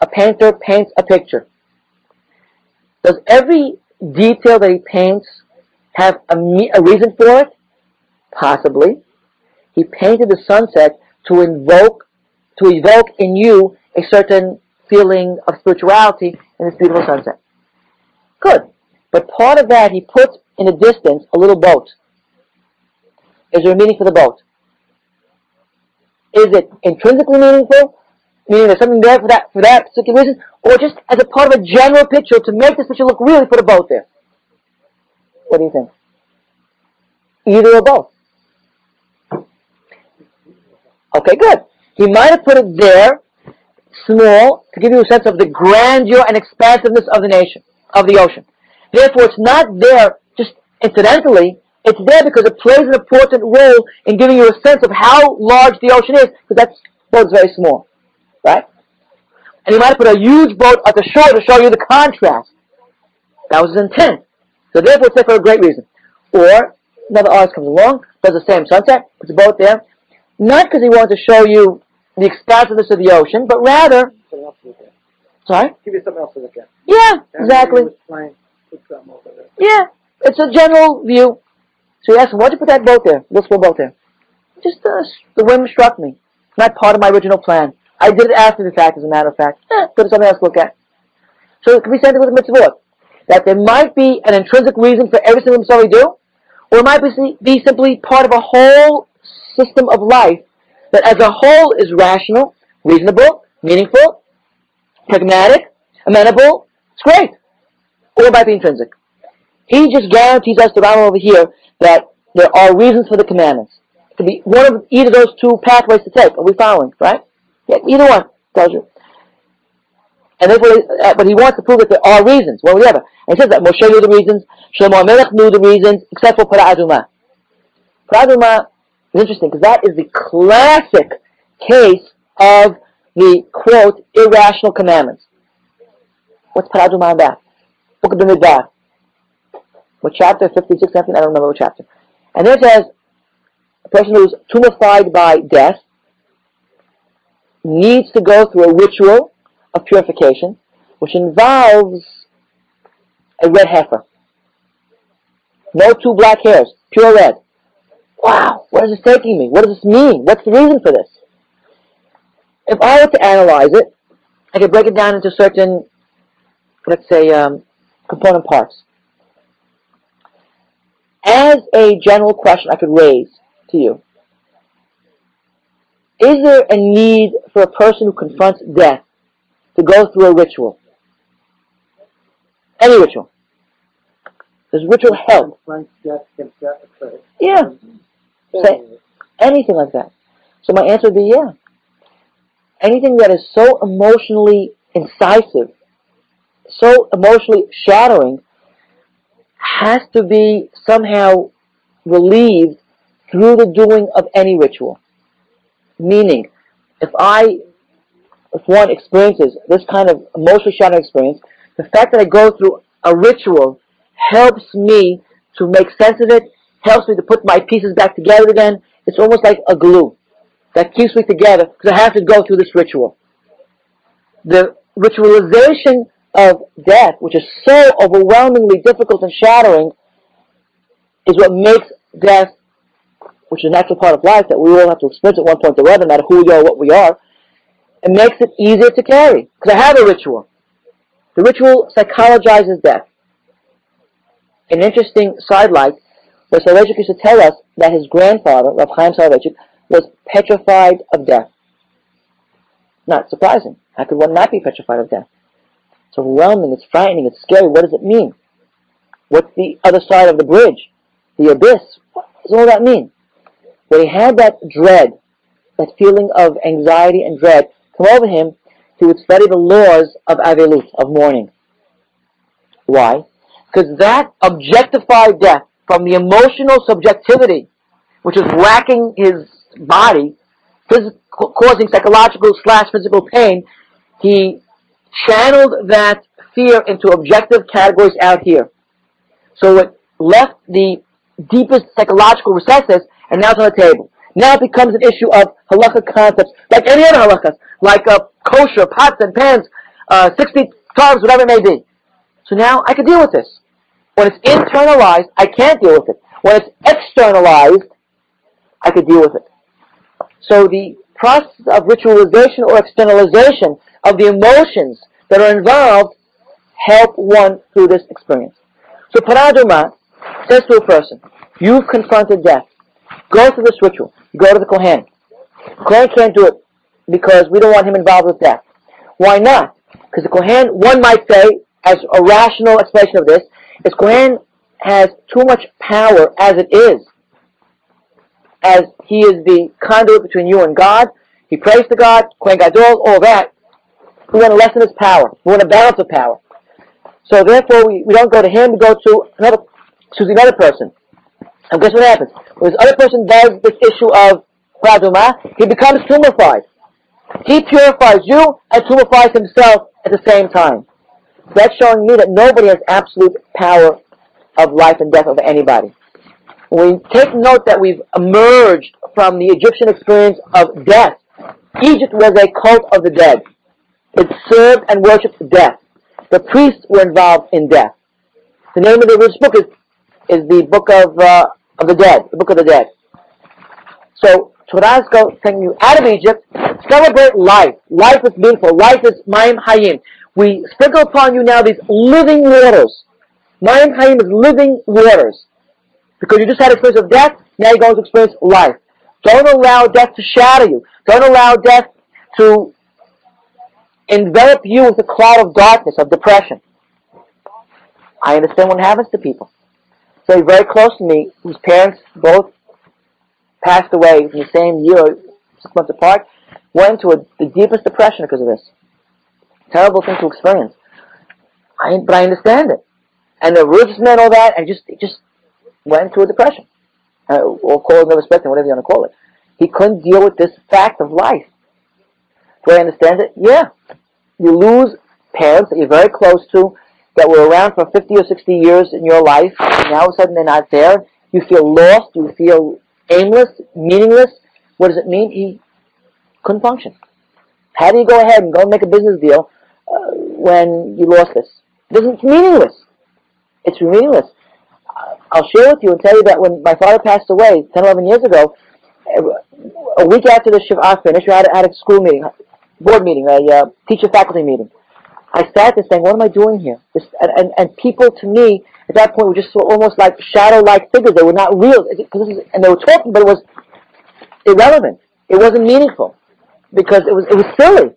A painter paints a picture. Does every detail that he paints have a, a reason for it? Possibly. He painted the sunset to invoke, to evoke in you a certain feeling of spirituality in this beautiful sunset. Good. But part of that, he puts in the distance a little boat. Is there a meaning for the boat? Is it intrinsically meaningful? Meaning there's something there for that for that particular reason? Or just as a part of a general picture to make this picture look really put a boat there? What do you think? Either or both. Okay, good. He might have put it there, small, to give you a sense of the grandeur and expansiveness of the nation, of the ocean. Therefore, it's not there incidentally. It's there because it plays an important role in giving you a sense of how large the ocean is, because that boat's very small, right? And he might have put a huge boat at the shore to show you the contrast. That was his intent. So therefore, it's there for a great reason. Or another artist comes along, does the same sunset, puts a boat there, not because he wanted to show you the expansiveness of the ocean, but rather. Something else to look at. Sorry. Give you something else to look at. Yeah, exactly. he was playing, put something over there. Yeah, it's a general view. So asked him, why'd you put that boat there? This little boat there. Just uh, the whim struck me. Not part of my original plan. I did it after the fact, as a matter of fact. Eh, put something else to look at. So it can be something with the mitzvot. That there might be an intrinsic reason for every single mitzvah we do, or it might be simply part of a whole system of life that as a whole is rational, reasonable, meaningful, pragmatic, amenable. It's great. Or it might be intrinsic. He just guarantees us the Rambam over here that there are reasons for the commandments. It could be one of either of those two pathways to take. Are we following, right? Yeah, either one tells you. And therefore, uh, but he wants to prove that there are reasons, one or the other. And he says that Moshe knew the reasons, Shlomo Melech knew the reasons, except for Para'adumah. Para'adumah is interesting because that is the classic case of the, quote, irrational commandments. What's Para'adumah about? Book of the Midbar. What chapter? 56, 17? I don't remember what chapter. And then it says, a person who's tumefied by death needs to go through a ritual of purification, which involves a red heifer. No two black hairs, pure red. Wow, where is this taking me? What does this mean? What's the reason for this? If I were to analyze it, I could break it down into certain, let's say, um, component parts. As a general question I could raise to you, is there a need for a person who confronts death to go through a ritual? Any ritual. Does ritual help? Once death can death occur. Yeah. Say- Anything like that. So my answer would be yeah. Anything that is so emotionally incisive, so emotionally shattering, has to be somehow relieved through the doing of any ritual. Meaning, if I, if one experiences this kind of emotionally shattering experience, the fact that I go through a ritual helps me to make sense of it, helps me to put my pieces back together again. It's almost like a glue that keeps me together because I have to go through this ritual. The ritualization of death, which is so overwhelmingly difficult and shattering, is what makes death, which is a natural part of life that we all have to experience at one point or other, no matter who we are what we are, it makes it easier to carry. Because I have a ritual. The ritual psychologizes death. An interesting sidelight was Soloveitchik used to tell us that his grandfather, Rav Chaim Soloveitchik, was petrified of death. Not surprising. How could one not be petrified of death? It's overwhelming, it's frightening, it's scary. What does it mean? What's the other side of the bridge? The abyss? What does all that mean? When he had that dread, that feeling of anxiety and dread come over him, he would study the laws of Avelut, of mourning. Why? Because that objectified death from the emotional subjectivity, which is racking his body, causing psychological slash physical pain, he channeled that fear into objective categories out here. So it left the deepest psychological recesses, and now it's on the table. Now it becomes an issue of halakha concepts, like any other halakhas, like uh, kosher, pots and pans, uh, 60 carbs, whatever it may be. So now I can deal with this. When it's internalized, I can't deal with it. When it's externalized, I can deal with it. So the process of ritualization or externalization of the emotions that are involved help one through this experience. So Paraduma says to a person, you've confronted death. Go through this ritual. Go to the Kohen. Kohen can't do it because we don't want him involved with death. Why not? Because the Kohen, one might say, as a rational explanation of this, is Kohen has too much power as it is. As he is the conduit between you and God. He prays to God, Kohen Gadol, all that. We want to lessen his power. We want to balance the power. So therefore, we, we don't go to him, we go to another, to the other person. And guess what happens? When this other person does this issue of Praduma, he becomes tumified. He purifies you and tumifies himself at the same time. That's showing me that nobody has absolute power of life and death over anybody. We take note that we've emerged from the Egyptian experience of death, Egypt was a cult of the dead. It served and worshipped death. The priests were involved in death. The name of the religious book is, is the book of, uh, of the dead, the book of the dead. So Torah is go- taking you out of Egypt, celebrate life. Life is beautiful. Life is Mayim Hayim. We sprinkle upon you now these living waters. Mayim Hayim is living waters. Because you just had a experience of death, now you're going to experience life. Don't allow death to shatter you. Don't allow death to envelop you with a cloud of darkness, of depression. I understand what happens to people. So very close to me, whose parents both passed away in the same year, six months apart, went into a, the deepest depression because of this. Terrible thing to experience. I, but I understand it. And the religious man, all that, and just, just went into a depression. Uh, or call it no respect, whatever you want to call it. He couldn't deal with this fact of life. Do I understand it? Yeah. You lose parents that you're very close to, that were around for 50 or 60 years in your life, and now all of a sudden they're not there. You feel lost, you feel aimless, meaningless. What does it mean? He couldn't function. How do you go ahead and go and make a business deal uh, when you lost this? Doesn't, it's meaningless. It's meaningless. I'll share with you and tell you that when my father passed away 10, 11 years ago, a week after the Shiva finished, we had, had a school meeting, board meeting, a uh, teacher-faculty meeting. I sat there saying, what am I doing here? This, and, and, and people to me, at that point, were just almost like shadow-like figures. They were not real. And they were talking, but it was irrelevant. It wasn't meaningful. Because it was, it was silly.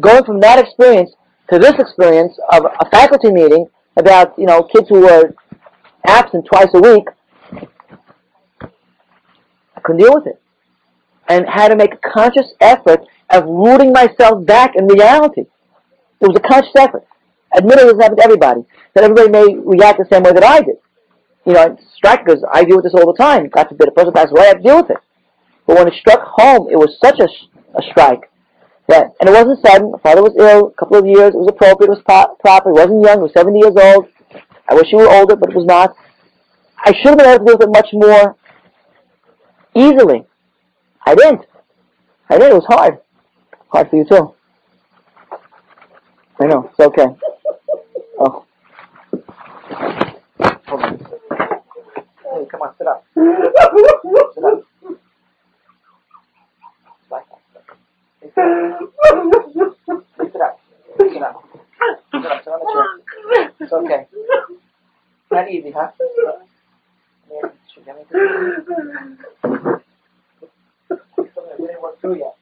Going from that experience to this experience of a faculty meeting about, you know, kids who were absent twice a week, I couldn't deal with it. And had to make a conscious effort of rooting myself back in reality. It was a conscious effort. Admittedly, it doesn't happen to everybody. That everybody may react the same way that I did. You know, striking because I deal with this all the time. God forbid a person passes away, I deal with it. But when it struck home, it was such a, a strike that, and it wasn't sudden. My father was ill, a couple of years. It was appropriate. It was pro- proper. He wasn't young. He was 70 years old. I wish he were older, but it was not. I should have been able to deal with it much more easily. I didn't. I didn't. It was hard. Hard for you too. I know. It's okay. Oh. Hold on. Hey, come on, sit up. Sit up. Sit up. Sit up. Sit up. Sit on the chair. It's okay. Not easy, huh? Yeah, We didn't work through yet.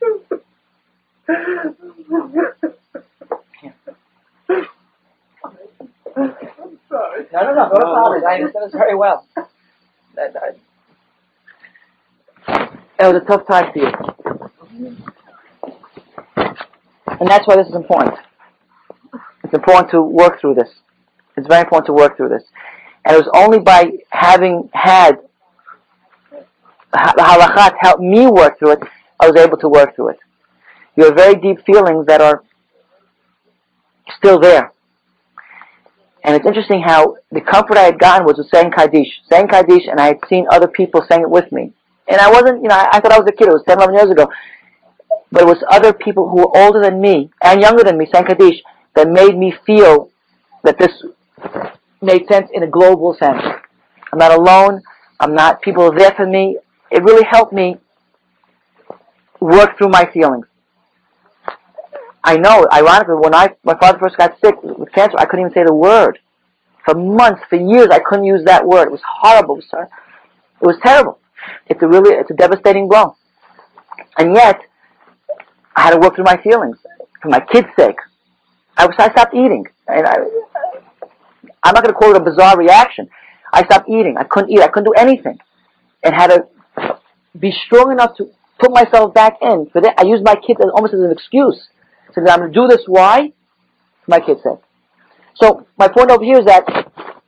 Sorry. No, no, no, no. I understand this very well. That, was a tough time for you. And that's why this is important. It's important to work through this. It's very important to work through this. And it was only by having had ha- the halakha help me work through it, I was able to work through it. You have very deep feelings that are still there. And it's interesting how the comfort I had gotten was with saying Kaddish. Saying Kaddish, and I had seen other people saying it with me. And I wasn't, you know, I, I thought I was a kid. It was 10, 11 years ago. But it was other people who were older than me and younger than me saying Kaddish that made me feel that this made sense in a global sense. I'm not alone. I'm not, people are there for me. It really helped me work through my feelings. I know, ironically, when I my father first got sick with cancer, I couldn't even say the word. For months, for years, I couldn't use that word. It was horrible, sir. It was terrible. It's a really, it's a devastating blow. And yet, I had to work through my feelings for my kids' sake. I was, I stopped eating, and I, I'm not going to call it a bizarre reaction. I stopped eating. I couldn't eat. I couldn't do anything, and had to be strong enough to put myself back in. That, I used my kids almost as an excuse. So I'm going to do this. Why? My kids' sake. So my point over here is that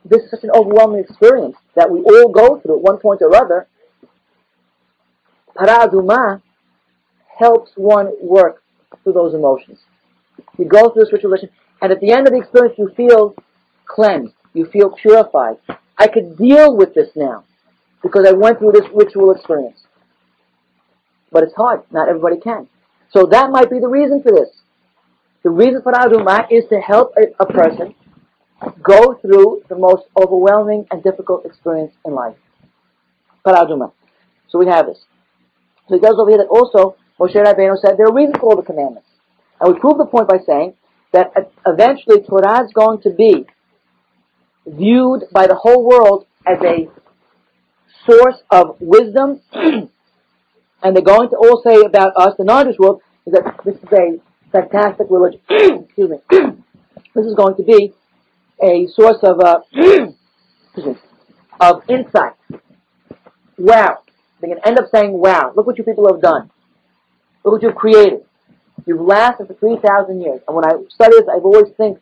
this is such an overwhelming experience that we all go through at one point or other. Paraduma helps one work through those emotions. You go through this ritual and at the end of the experience you feel cleansed. You feel purified. I could deal with this now because I went through this ritual experience. But it's hard. Not everybody can. So that might be the reason for this. The reason for Aduma is to help a, a person go through the most overwhelming and difficult experience in life. Paraduma. So we have this. So he goes over here that also Moshe Rabbeinu said there are reasons for all the commandments. And we prove the point by saying that eventually Torah is going to be viewed by the whole world as a source of wisdom, and they're going to all say about us, the non-Jewish world, is that this is a fantastic religion. Excuse me. this is going to be a source of uh, of insight. Wow. Going to end up saying, wow, look what you people have done. Look what you've created. You've lasted for 3,000 years. And when I study this, I always think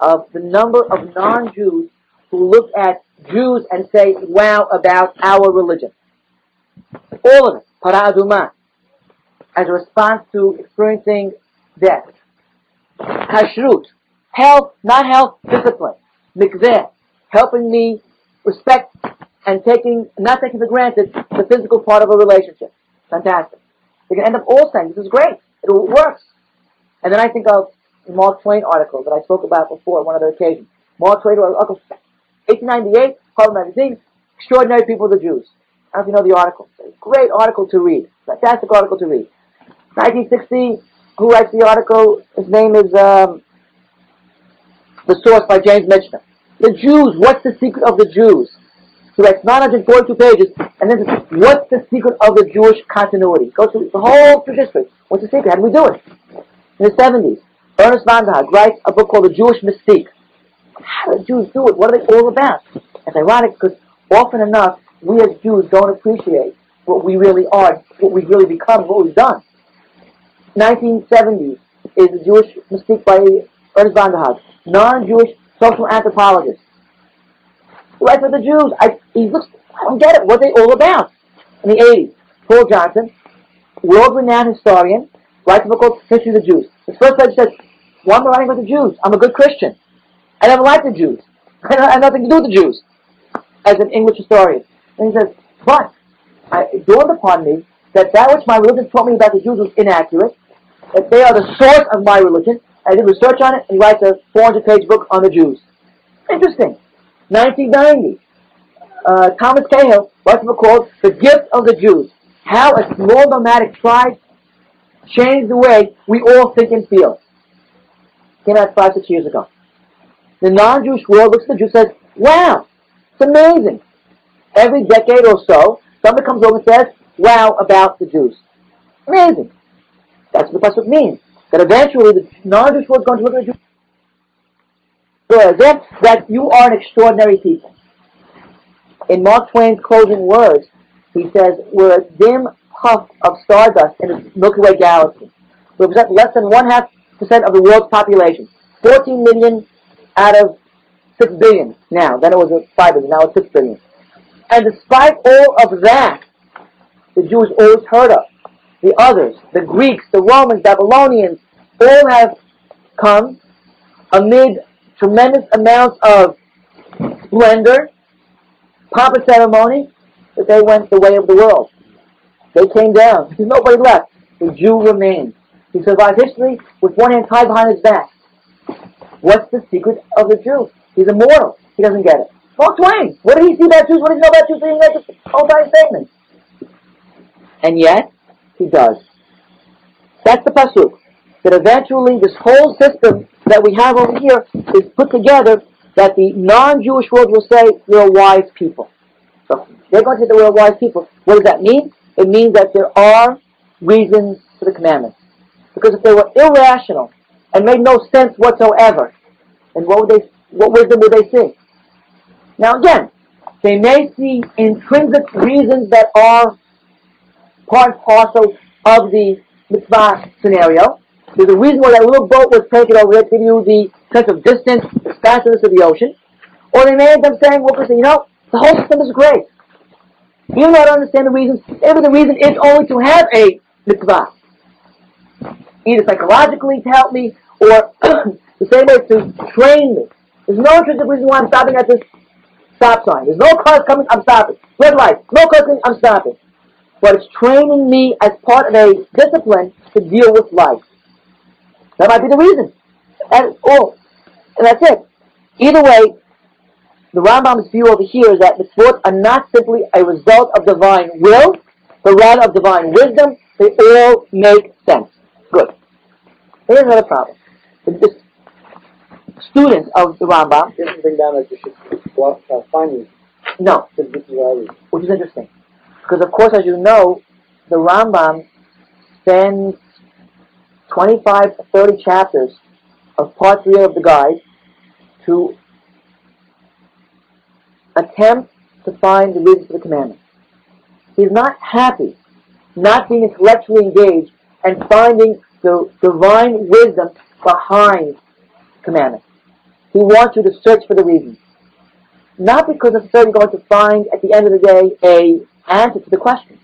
of the number of non-Jews who look at Jews and say, wow, about our religion. All of it. Paraduma. As a response to experiencing death. Kashrut. Health, not health, discipline. Mikveh. Helping me respect and taking, not taking for granted the physical part of a relationship. Fantastic. They can end up all saying, this is great. It works. And then I think of Mark Twain article that I spoke about before on one other occasion. Mark Twain article, 1898, Harper's Magazine, Extraordinary People, of the Jews. I don't know if you know the article. Great article to read. Fantastic article to read. 1960, who writes the article? His name is um, The Source by James Michener. The Jews, what's the secret of the Jews? He writes 942 pages, and then what's the secret of the Jewish continuity? Goes through the whole Jewish history. What's the secret? How do we do it? In the 70s, Ernest van den Haag writes a book called The Jewish Mystique. how do Jews do it? What are they all about? It's ironic because often enough, we as Jews don't appreciate what we really are, what we've really become, what we've done. 1970s is a Jewish mystique by den Haag, non-Jewish social anthropologist. Right for the Jews. I, he looks, I don't get it. What are they all about? In the 80s, Paul Johnson, world-renowned historian, writes a book called History of the Jews. His first page says, why am I writing about the Jews? I'm a good Christian. I never liked the Jews. I have nothing to do with the Jews as an English historian. And he says, but I, it dawned upon me that that which my religion taught me about the Jews was inaccurate, that they are the source of my religion. I did research on it and writes a 400-page book on the Jews. Interesting. 1990, uh, Thomas Cahill writes a book called The Gift of the Jews. How a small nomadic tribe changed the way we all think and feel. Came out five, six years ago. The non-Jewish world looks at the Jews and says, wow, it's amazing. Every decade or so, somebody comes over and says, wow, about the Jews. Amazing. That's what the Pasuk means. That eventually the world is going to look at the Jews that, that you are an extraordinary people. In Mark Twain's closing words, he says, we're a dim puff of stardust in the Milky Way galaxy. We represent less than one half percent of the world's population. 14 million out of 6 billion now. Then it was 5 billion, now it's 6 billion. And despite all of that, the Jews always heard of. The others, the Greeks, the Romans, Babylonians, all have come amid tremendous amounts of splendor, pomp and ceremony, but they went the way of the world. They came down. There's nobody left. The Jew remained. He survived history with one hand tied behind his back. What's the secret of the Jew? He's immortal. He doesn't get it. Mark Twain. What did he see about Jews? What did he know about Jews? He didn't make statement. And yet, he does. That's the pasuk. That eventually this whole system that we have over here is put together that the non-Jewish world will say we're wise people. So they're going to say that we're wise people. What does that mean? It means that there are reasons for the commandments. Because if they were irrational and made no sense whatsoever, then what would they what wisdom would they see? Now again, they may see intrinsic reasons that are part and parcel of the mitzvah scenario. There's a reason why that little boat was taken over there to give you the sense of distance, expansiveness of the ocean. Or they may end up saying, well, you know, the whole system is great. You don't understand the reasons. Maybe the reason is only to have a mitzvah. Either psychologically to help me, or the same way to train me. There's no intrinsic reason why I'm stopping at this stop sign. There's no cars coming, I'm stopping. Red light, no cars coming, I'm stopping. But it's training me as part of a discipline to deal with life. That might be the reason. And, oh, and that's it. Either way, the Rambam's view over here is that the mitzvot are not simply a result of divine will, but rather of divine wisdom. They all make sense. Good. Here's another problem. The students of the Rambam. Didn't bring down that you should go out, find these. No, this is what which is interesting. Because of course, as you know, the Rambam spends 25 to 30 chapters of part 3 of the guide to attempt to find the reason for the commandments. He's not happy not being intellectually engaged and finding the divine wisdom behind commandments. He wants you to search for the reasons. Not because necessarily going to find at the end of the day a answer to the question.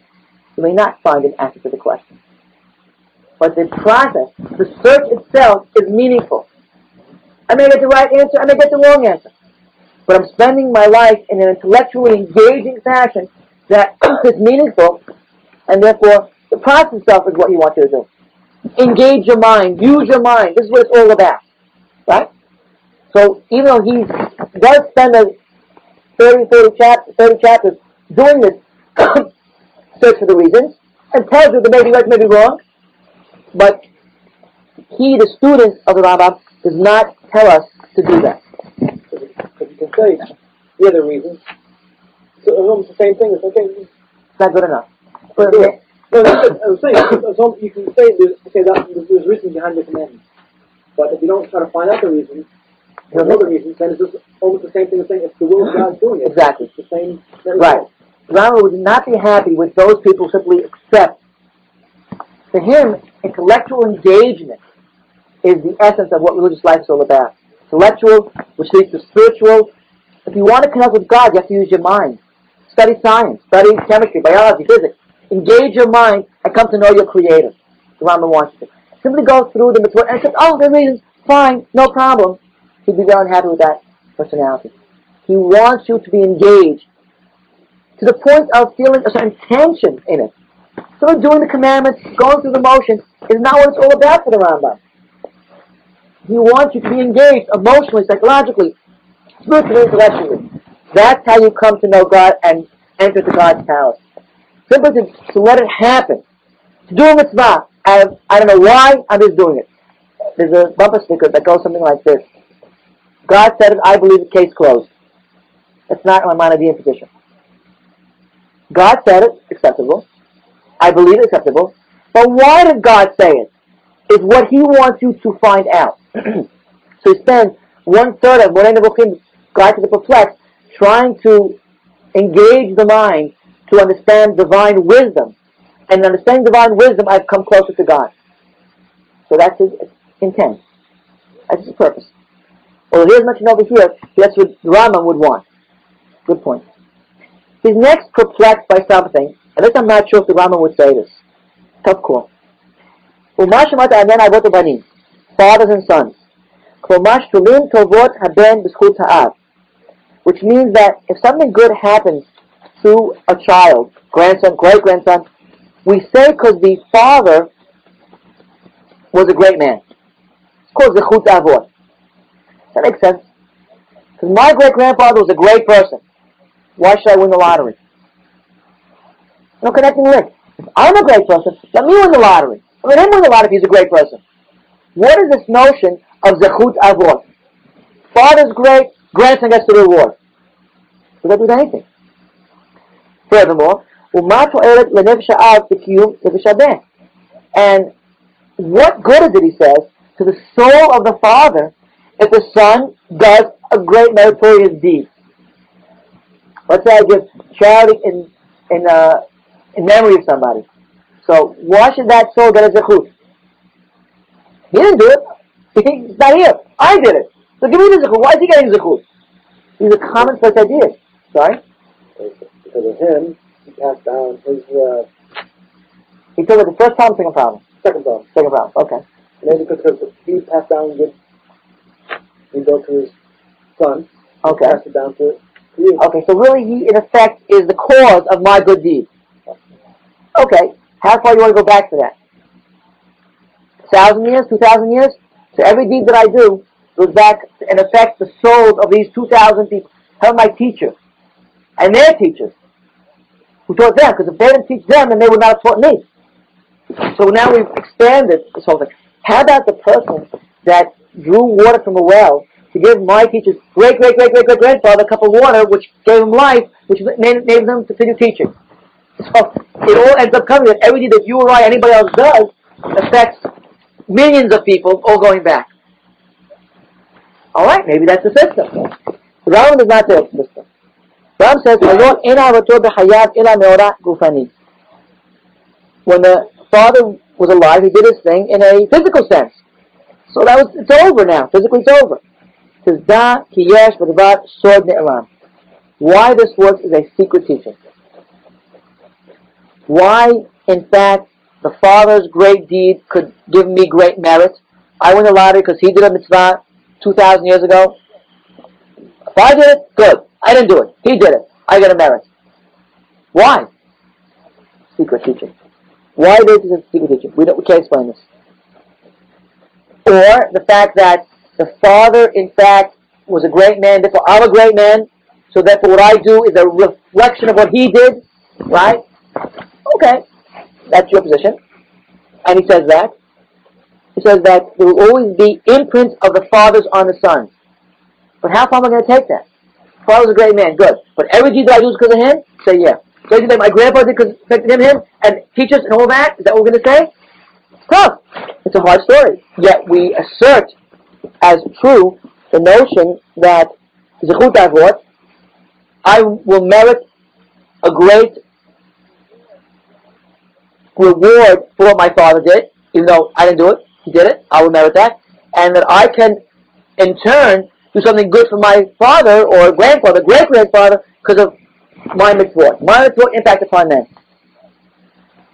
You may not find an answer to the question. But the process, the search itself is meaningful. I may get the right answer, I may get the wrong answer. But I'm spending my life in an intellectually engaging fashion that is meaningful, and therefore the process itself is what you want to do. Engage your mind, use your mind. This is what it's all about. Right? So even though he does spend a 30, 30, chap- 30 chapters doing this search for the reasons, and tells you that maybe right, maybe wrong, but he, the student of the Rambam, does not tell us to do that. Because you can say the other reasons. So it's almost the same thing. It's okay. It's not good enough. No, no, I'm saying. You can say there's, okay, that, there's reasons behind the commandments. But if you don't try to find out the reasons, For other reasons, then it's just almost the same thing as saying it's the will of God doing it. Exactly. It's the same. Right. Rama would not be happy with those people simply accept. For him, intellectual engagement is the essence of what religious life is all about. Intellectual, which leads to spiritual. If you want to connect with God, you have to use your mind. Study science, study chemistry, biology, physics. Engage your mind and come to know your Creator. Rama wants to. Simply go through the mitzvot and say, oh, there are reasons, fine, no problem. He'd be very unhappy with that personality. He wants you to be engaged to the point of feeling a certain tension in it. So doing the commandments, going through the motions, is not what it's all about for the Rambam. He wants you to be engaged emotionally, psychologically, spiritually, intellectually. That's how you come to know God and enter to God's palace. Simply to, to let it happen. To do a mitzvah. I, I don't know why, I'm just doing it. There's a bumper sticker that goes something like this. God said it, I believe it, case closed. That's not my Maimonidean position. God said it, acceptable. I believe it, acceptable. But why did God say it? Is what He wants you to find out. so He spends one third of Moreh Nevuchim, Guide to the perplexed, trying to engage the mind to understand divine wisdom. And in understanding divine wisdom, I've come closer to God. So that's His intent. That's His purpose. Well, here's mentioned over here, that's what Rambam would want. Good point. He's next perplexed by something, and this I'm not sure if the Rambam would say this. Tough call. Fathers and sons. Which means that if something good happens to a child, grandson, great-grandson, we say because the father was a great man. It's called Zechut Avot. That makes sense. Because my great-grandfather was a great person. Why should I win the lottery? No connecting link. If I'm a great person, let me win the lottery. Let him win the lottery if he's a great person. What is this notion of Zechut Avot? Father's great, grandson gets the reward. So that do anything. Furthermore, and what good is it, he says, to the soul of the father if the son does a great meritorious deed? Let's say I give charity in in uh, in memory of somebody. So why should that soul get a zechut? He didn't do it. He's not here. I did it. So give me the zechut. Why is he getting the zechut? These are commonplace ideas. Sorry? Because of him, he passed down his uh, He took it the first problem, second problem. second problem. Second problem. Okay. Maybe because he passed down good, he go to his son, Okay. passed it down to. Okay, so really he, in effect, is the cause of my good deed. Okay, how far do you want to go back to that? Thousand years? Two thousand years? So every deed that I do goes back and affects the souls of these two thousand people. How my teacher and their teachers who taught them, because if they didn't teach them, then they would not have taught me. So now we've expanded this whole thing. How about the person that drew water from a well to give my teacher's great, great, great, great, great grandfather a cup of water, which gave him life, which enabled him to continue teaching? So it all ends up coming that everything that you or I, anybody else does, affects millions of people all going back. All right, maybe that's the system. Ram does not say the system. Ram says. When the father was alive, he did his thing in a physical sense. So that was it's over now. Physically, it's over. Why this works is a secret teaching. Why, in fact, the father's great deed could give me great merit. I won the lottery because he did a mitzvah 2,000 years ago. If I did it, good. I didn't do it. He did it. I get a merit. Why? Secret teaching. Why this is a secret teaching? We, don't, we can't explain this. Or the fact that the father, in fact, was a great man, therefore I'm a great man, so therefore what I do is a reflection of what he did, right? Okay, that's your position. And he says that. He says that there will always be imprints of the fathers on the sons. But how far am I going to take that? Father's a great man, good. But every deed that I do is because of him? Say yeah. So everything that my grandpa did because affected him, him, and teachers and all that, is that what we're going to say? Tough. It's a hard story. Yet we assert as true the notion that Zechut Avot, I will merit a great reward for what my father did, even though I didn't do it, he did it, I will merit that, and that I can, in turn, do something good for my father or grandfather, great-grandfather, because of my mitzvot. My mitzvot impact upon them.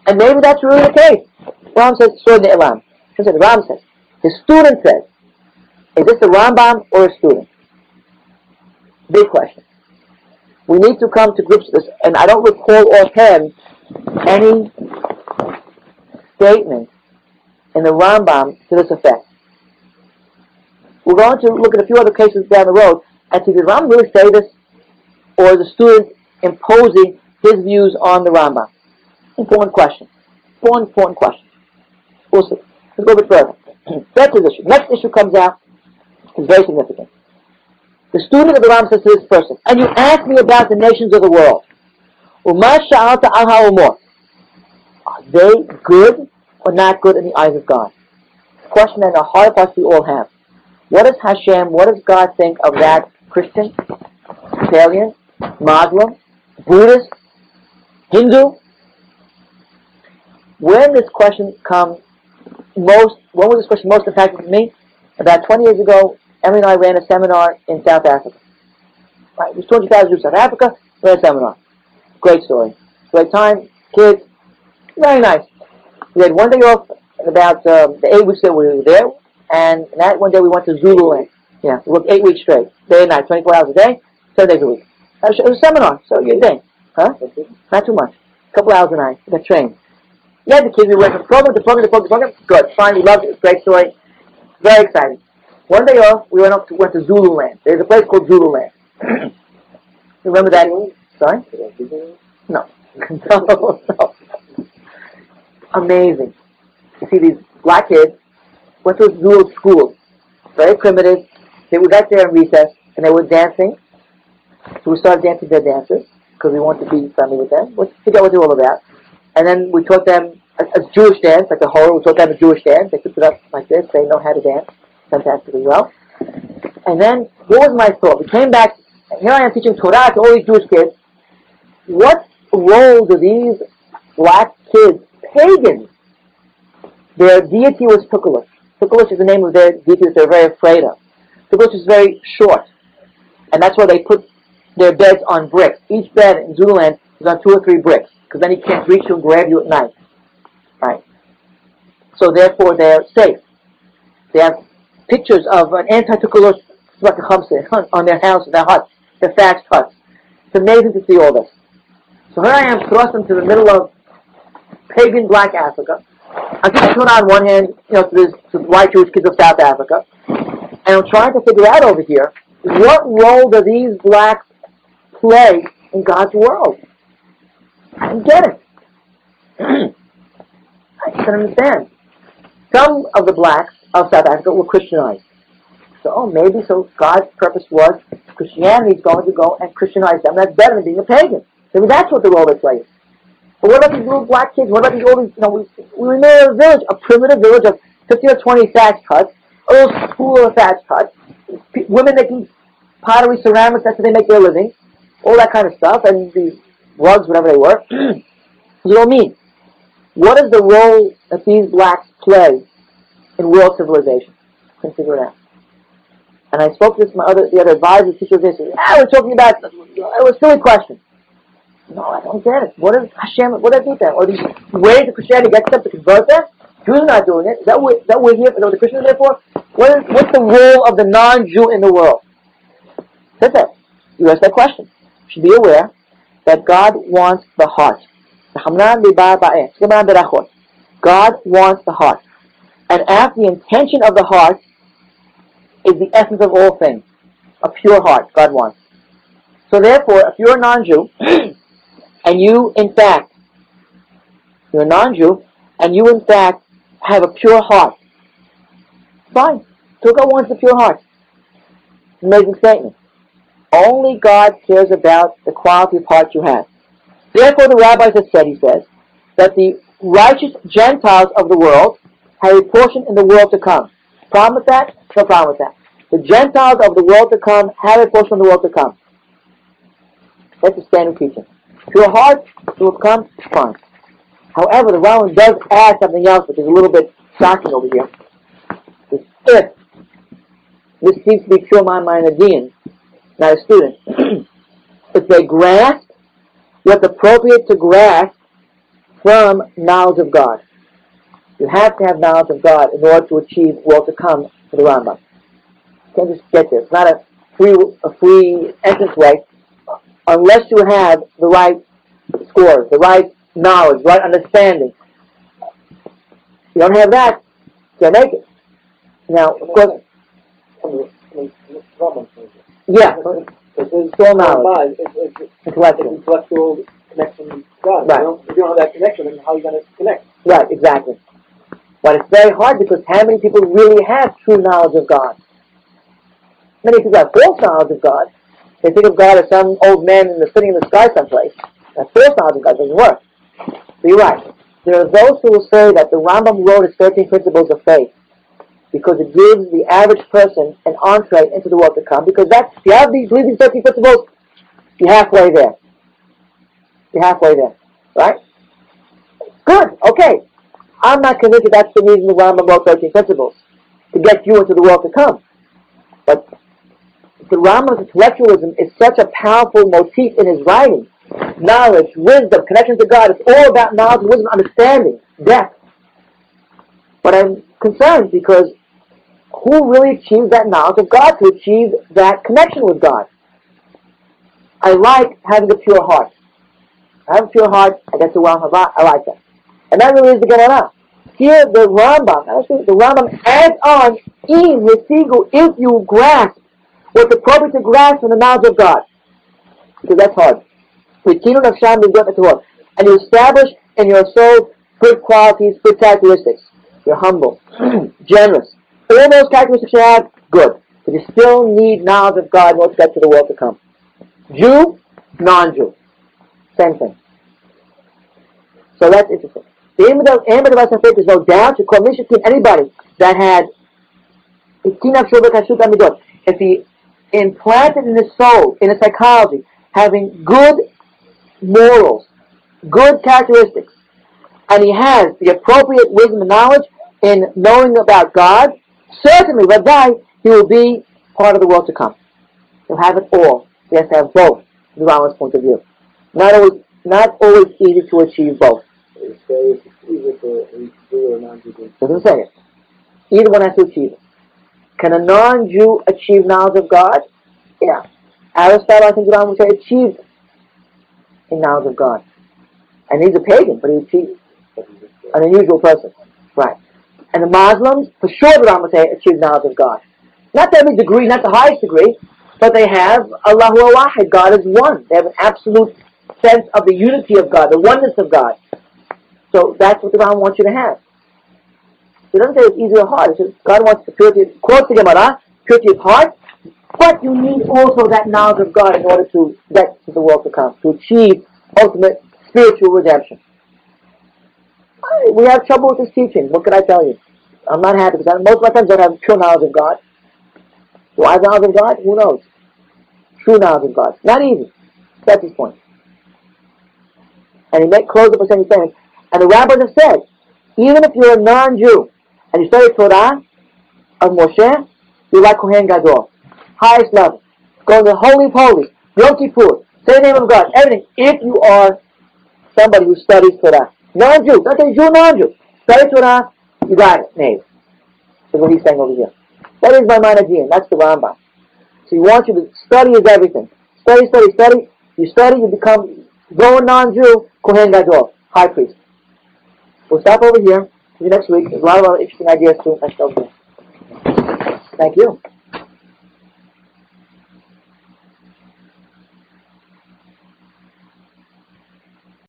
And maybe that's really the case. Ram says, Ne'elam. The Ram says, his student says, is this a Rambam or a student? Big question. We need to come to grips with this, and I don't recall offhand any statement in the Rambam to this effect. We're going to look at a few other cases down the road and see did Rambam really say this, or the student imposing his views on the Rambam? Important question. Important, important question. We'll see. Let's go a bit further. His issue. Next issue comes out is very significant. The student of the Rambam says to this person, and you ask me about the nations of the world. Are they good or not good in the eyes of God? Question that the heart of us we all have. What does Hashem, what does God think of that Christian, Italian, Muslim, Buddhist, Hindu? When this question comes most, when was this question most impactful to me? About 20 years ago, Emily and I ran a seminar in South Africa. Right, it was 200,000 Jews in South Africa, ran a seminar. Great story. Great time, kids, very nice. We had one day off about um, the eight weeks that we were there, and that one day we went to Zululand. Yeah, we worked eight weeks straight, day and night, 24 hours a day, seven days a week. It was, it was a seminar, so you're day. Huh? Not too much. A couple hours a night. Got trained. Yeah, the kids, we went from program to program to program to program. Good, fine, we loved it. Great story. Very exciting. One day off, we went up to, went to Zululand. There's a place called Zululand. Remember that? Sorry? No. no, no. Amazing. You see these black kids went to a Zulu school. Very primitive. They we got there in recess and they were dancing. So we started dancing their dances because we wanted to be friendly with them. We figure out what they're all about. And then we taught them a, a Jewish dance, like the hora. We taught them a Jewish dance. They took it up like this. They know how to dance fantastically well. And then, what was my thought? We came back, and here I am teaching Torah to all these Jewish kids. What role do these black kids, pagans, their deity was Tukulus. Tukulus is the name of their deity that they're very afraid of. Tukulus is very short. And that's why they put their beds on bricks. Each bed in Zululand is on two or three bricks, because then he can't reach you and grab you at night. Right? So therefore they're safe. They have pictures of an anti-Tukulus on their house, their huts, their thatched huts. It's amazing to see all this. So here I am thrust into the middle of pagan black Africa. I'm keeping Torah on one hand, you know, to, this, to white Jewish kids of South Africa, and I'm trying to figure out over here what role do these blacks play in God's world. I don't get it. I can't understand. Some of the blacks of South Africa were Christianized. So oh, maybe so God's purpose was Christianity is going to go and Christianize them. That's better than being a pagan. Maybe that's what the role they play. But what about these little black kids? What about these these, you know, we, we were in a village, a primitive village of 50 or 20 thatch huts, a little school of thatched huts, women making pottery, ceramics, that's how they make their living, all that kind of stuff, and these rugs, whatever they were. you know what I mean? What is the role that these blacks play in world civilization? Couldn't figure it out. And I spoke to this, my other, the other advisor, teacher, this, ah, we're talking about, it was a silly question. No, I don't get it. What is Hashem, what does he think? Are these ways of Christianity get them to convert them? Jews are not doing it. Is that what, that we're here, is that what the Christians are there for? What is, what's the role of the non-Jew in the world? That's it. You ask that question. You should be aware that God wants the heart. God wants the heart. And after the intention of the heart is the essence of all things. A pure heart, God wants. So therefore, if you're a non-Jew, and you, in fact, you're a non-Jew, and you, in fact, have a pure heart, fine. So God wants a pure heart. Amazing statement. Only God cares about the quality of heart you have. Therefore, the rabbis have said, he says, that the righteous Gentiles of the world a portion in the world to come. Problem with that? No problem with that. The Gentiles of the world to come have a portion of the world to come. That's the standard teaching. Pure heart, will come, fine. However, the Rambam does add something else which is a little bit shocking over here. If this seems to be pure my mind mind Adian, not a student, if they grasp what's appropriate to grasp from knowledge of God. You have to have knowledge of God in order to achieve world to come for the Rambam. You can't just get there. It's not a free a free entranceway unless you have the right scores, the right knowledge, right understanding. You don't have that, you can't make it. Now, of course, I mean, I mean, Rambam says it. yeah, It says, Still knowledge. it's, it's, it's intellectual. intellectual connection God. Right. You you don't have that connection, then how are you going to connect? Right, exactly. But it's very hard because how many people really have true knowledge of God? Many people have false knowledge of God. They think of God as some old man in the sitting in the sky someplace. That false knowledge of God doesn't work. So you're right. There are those who will say that the Rambam wrote his 13 principles of faith because it gives the average person an entree into the world to come. Because that's, if you have these, believe these 13 principles, you're halfway there. You're halfway there. Right? Good. Okay. I'm not convinced that that's the reason the Rambam wrote 13 principles, to get you into the world to come. But the Rambam's intellectualism is such a powerful motif in his writing. Knowledge, wisdom, connection to God, it's all about knowledge, wisdom, understanding, depth. But I'm concerned because who really achieves that knowledge of God to achieve that connection with God? I like having a pure heart. I have a pure heart, I get to well, I like that. And that really is the Gemara. Here, the Rambam, the Rambam adds on, in Yesigu, if you grasp what's appropriate to grasp from the knowledge of God. Because that's hard. And you establish in your soul good qualities, good characteristics. You're humble, generous. All those characteristics you have, good. But you still need knowledge of God in order to get to the world to come. Jew, non-Jew. Same thing. So that's interesting. The aim of faith is no doubt to commission anybody that had if he implanted in his soul, in his psychology, having good morals, good characteristics, and he has the appropriate wisdom and knowledge in knowing about God, certainly, Vadai, he will be part of the world to come. He'll have it all. He has to have both, from the Rambam's point of view. Not always, not always easy to achieve both. It's a or a non-Jew to Doesn't say it. Either one has to achieve it. Can a non-Jew achieve knowledge of God? Yeah. Aristotle, I think, would say, achieved in knowledge of God. And he's a pagan, but he achieved an unusual person. Right. And the Muslims, for sure, the say, achieved knowledge of God. Not to every degree, not the highest degree, but they have Allahu Wahid, God is one. They have an absolute sense of the unity of God, the oneness of God. So that's what the Rambam wants you to have. He doesn't say it's easy or hard. It says God wants the purity, quote the Gemara, purity of heart, but you need also that knowledge of God in order to get to the world to come, to achieve ultimate spiritual redemption. I- We have trouble with this teaching. What can I tell you? I'm not happy because I- most of my friends don't have pure knowledge of God. I have knowledge of God? Who knows? True knowledge of God. Not easy. That's his point. And he make close up saying, saying, and the rabbis have said, even if you're a non-Jew and you study Torah of Moshe, you're like Kohen Gadol. Highest level. Go to the Holy of Holies, Yom Kippur, say the name of God, everything, if you are somebody who studies Torah. Non-Jew, not say Jew, non-Jew. Study Torah, you got it, Nave. Is what he's saying over here. That is my Manajian, that's the Rambam. So he wants you to study is everything. Study, study, study. You study, you become, go non-Jew, Kohen Gadol, high priest. We'll stop over here. See you next week. There's a lot of other interesting ideas. Next over here. Thank you.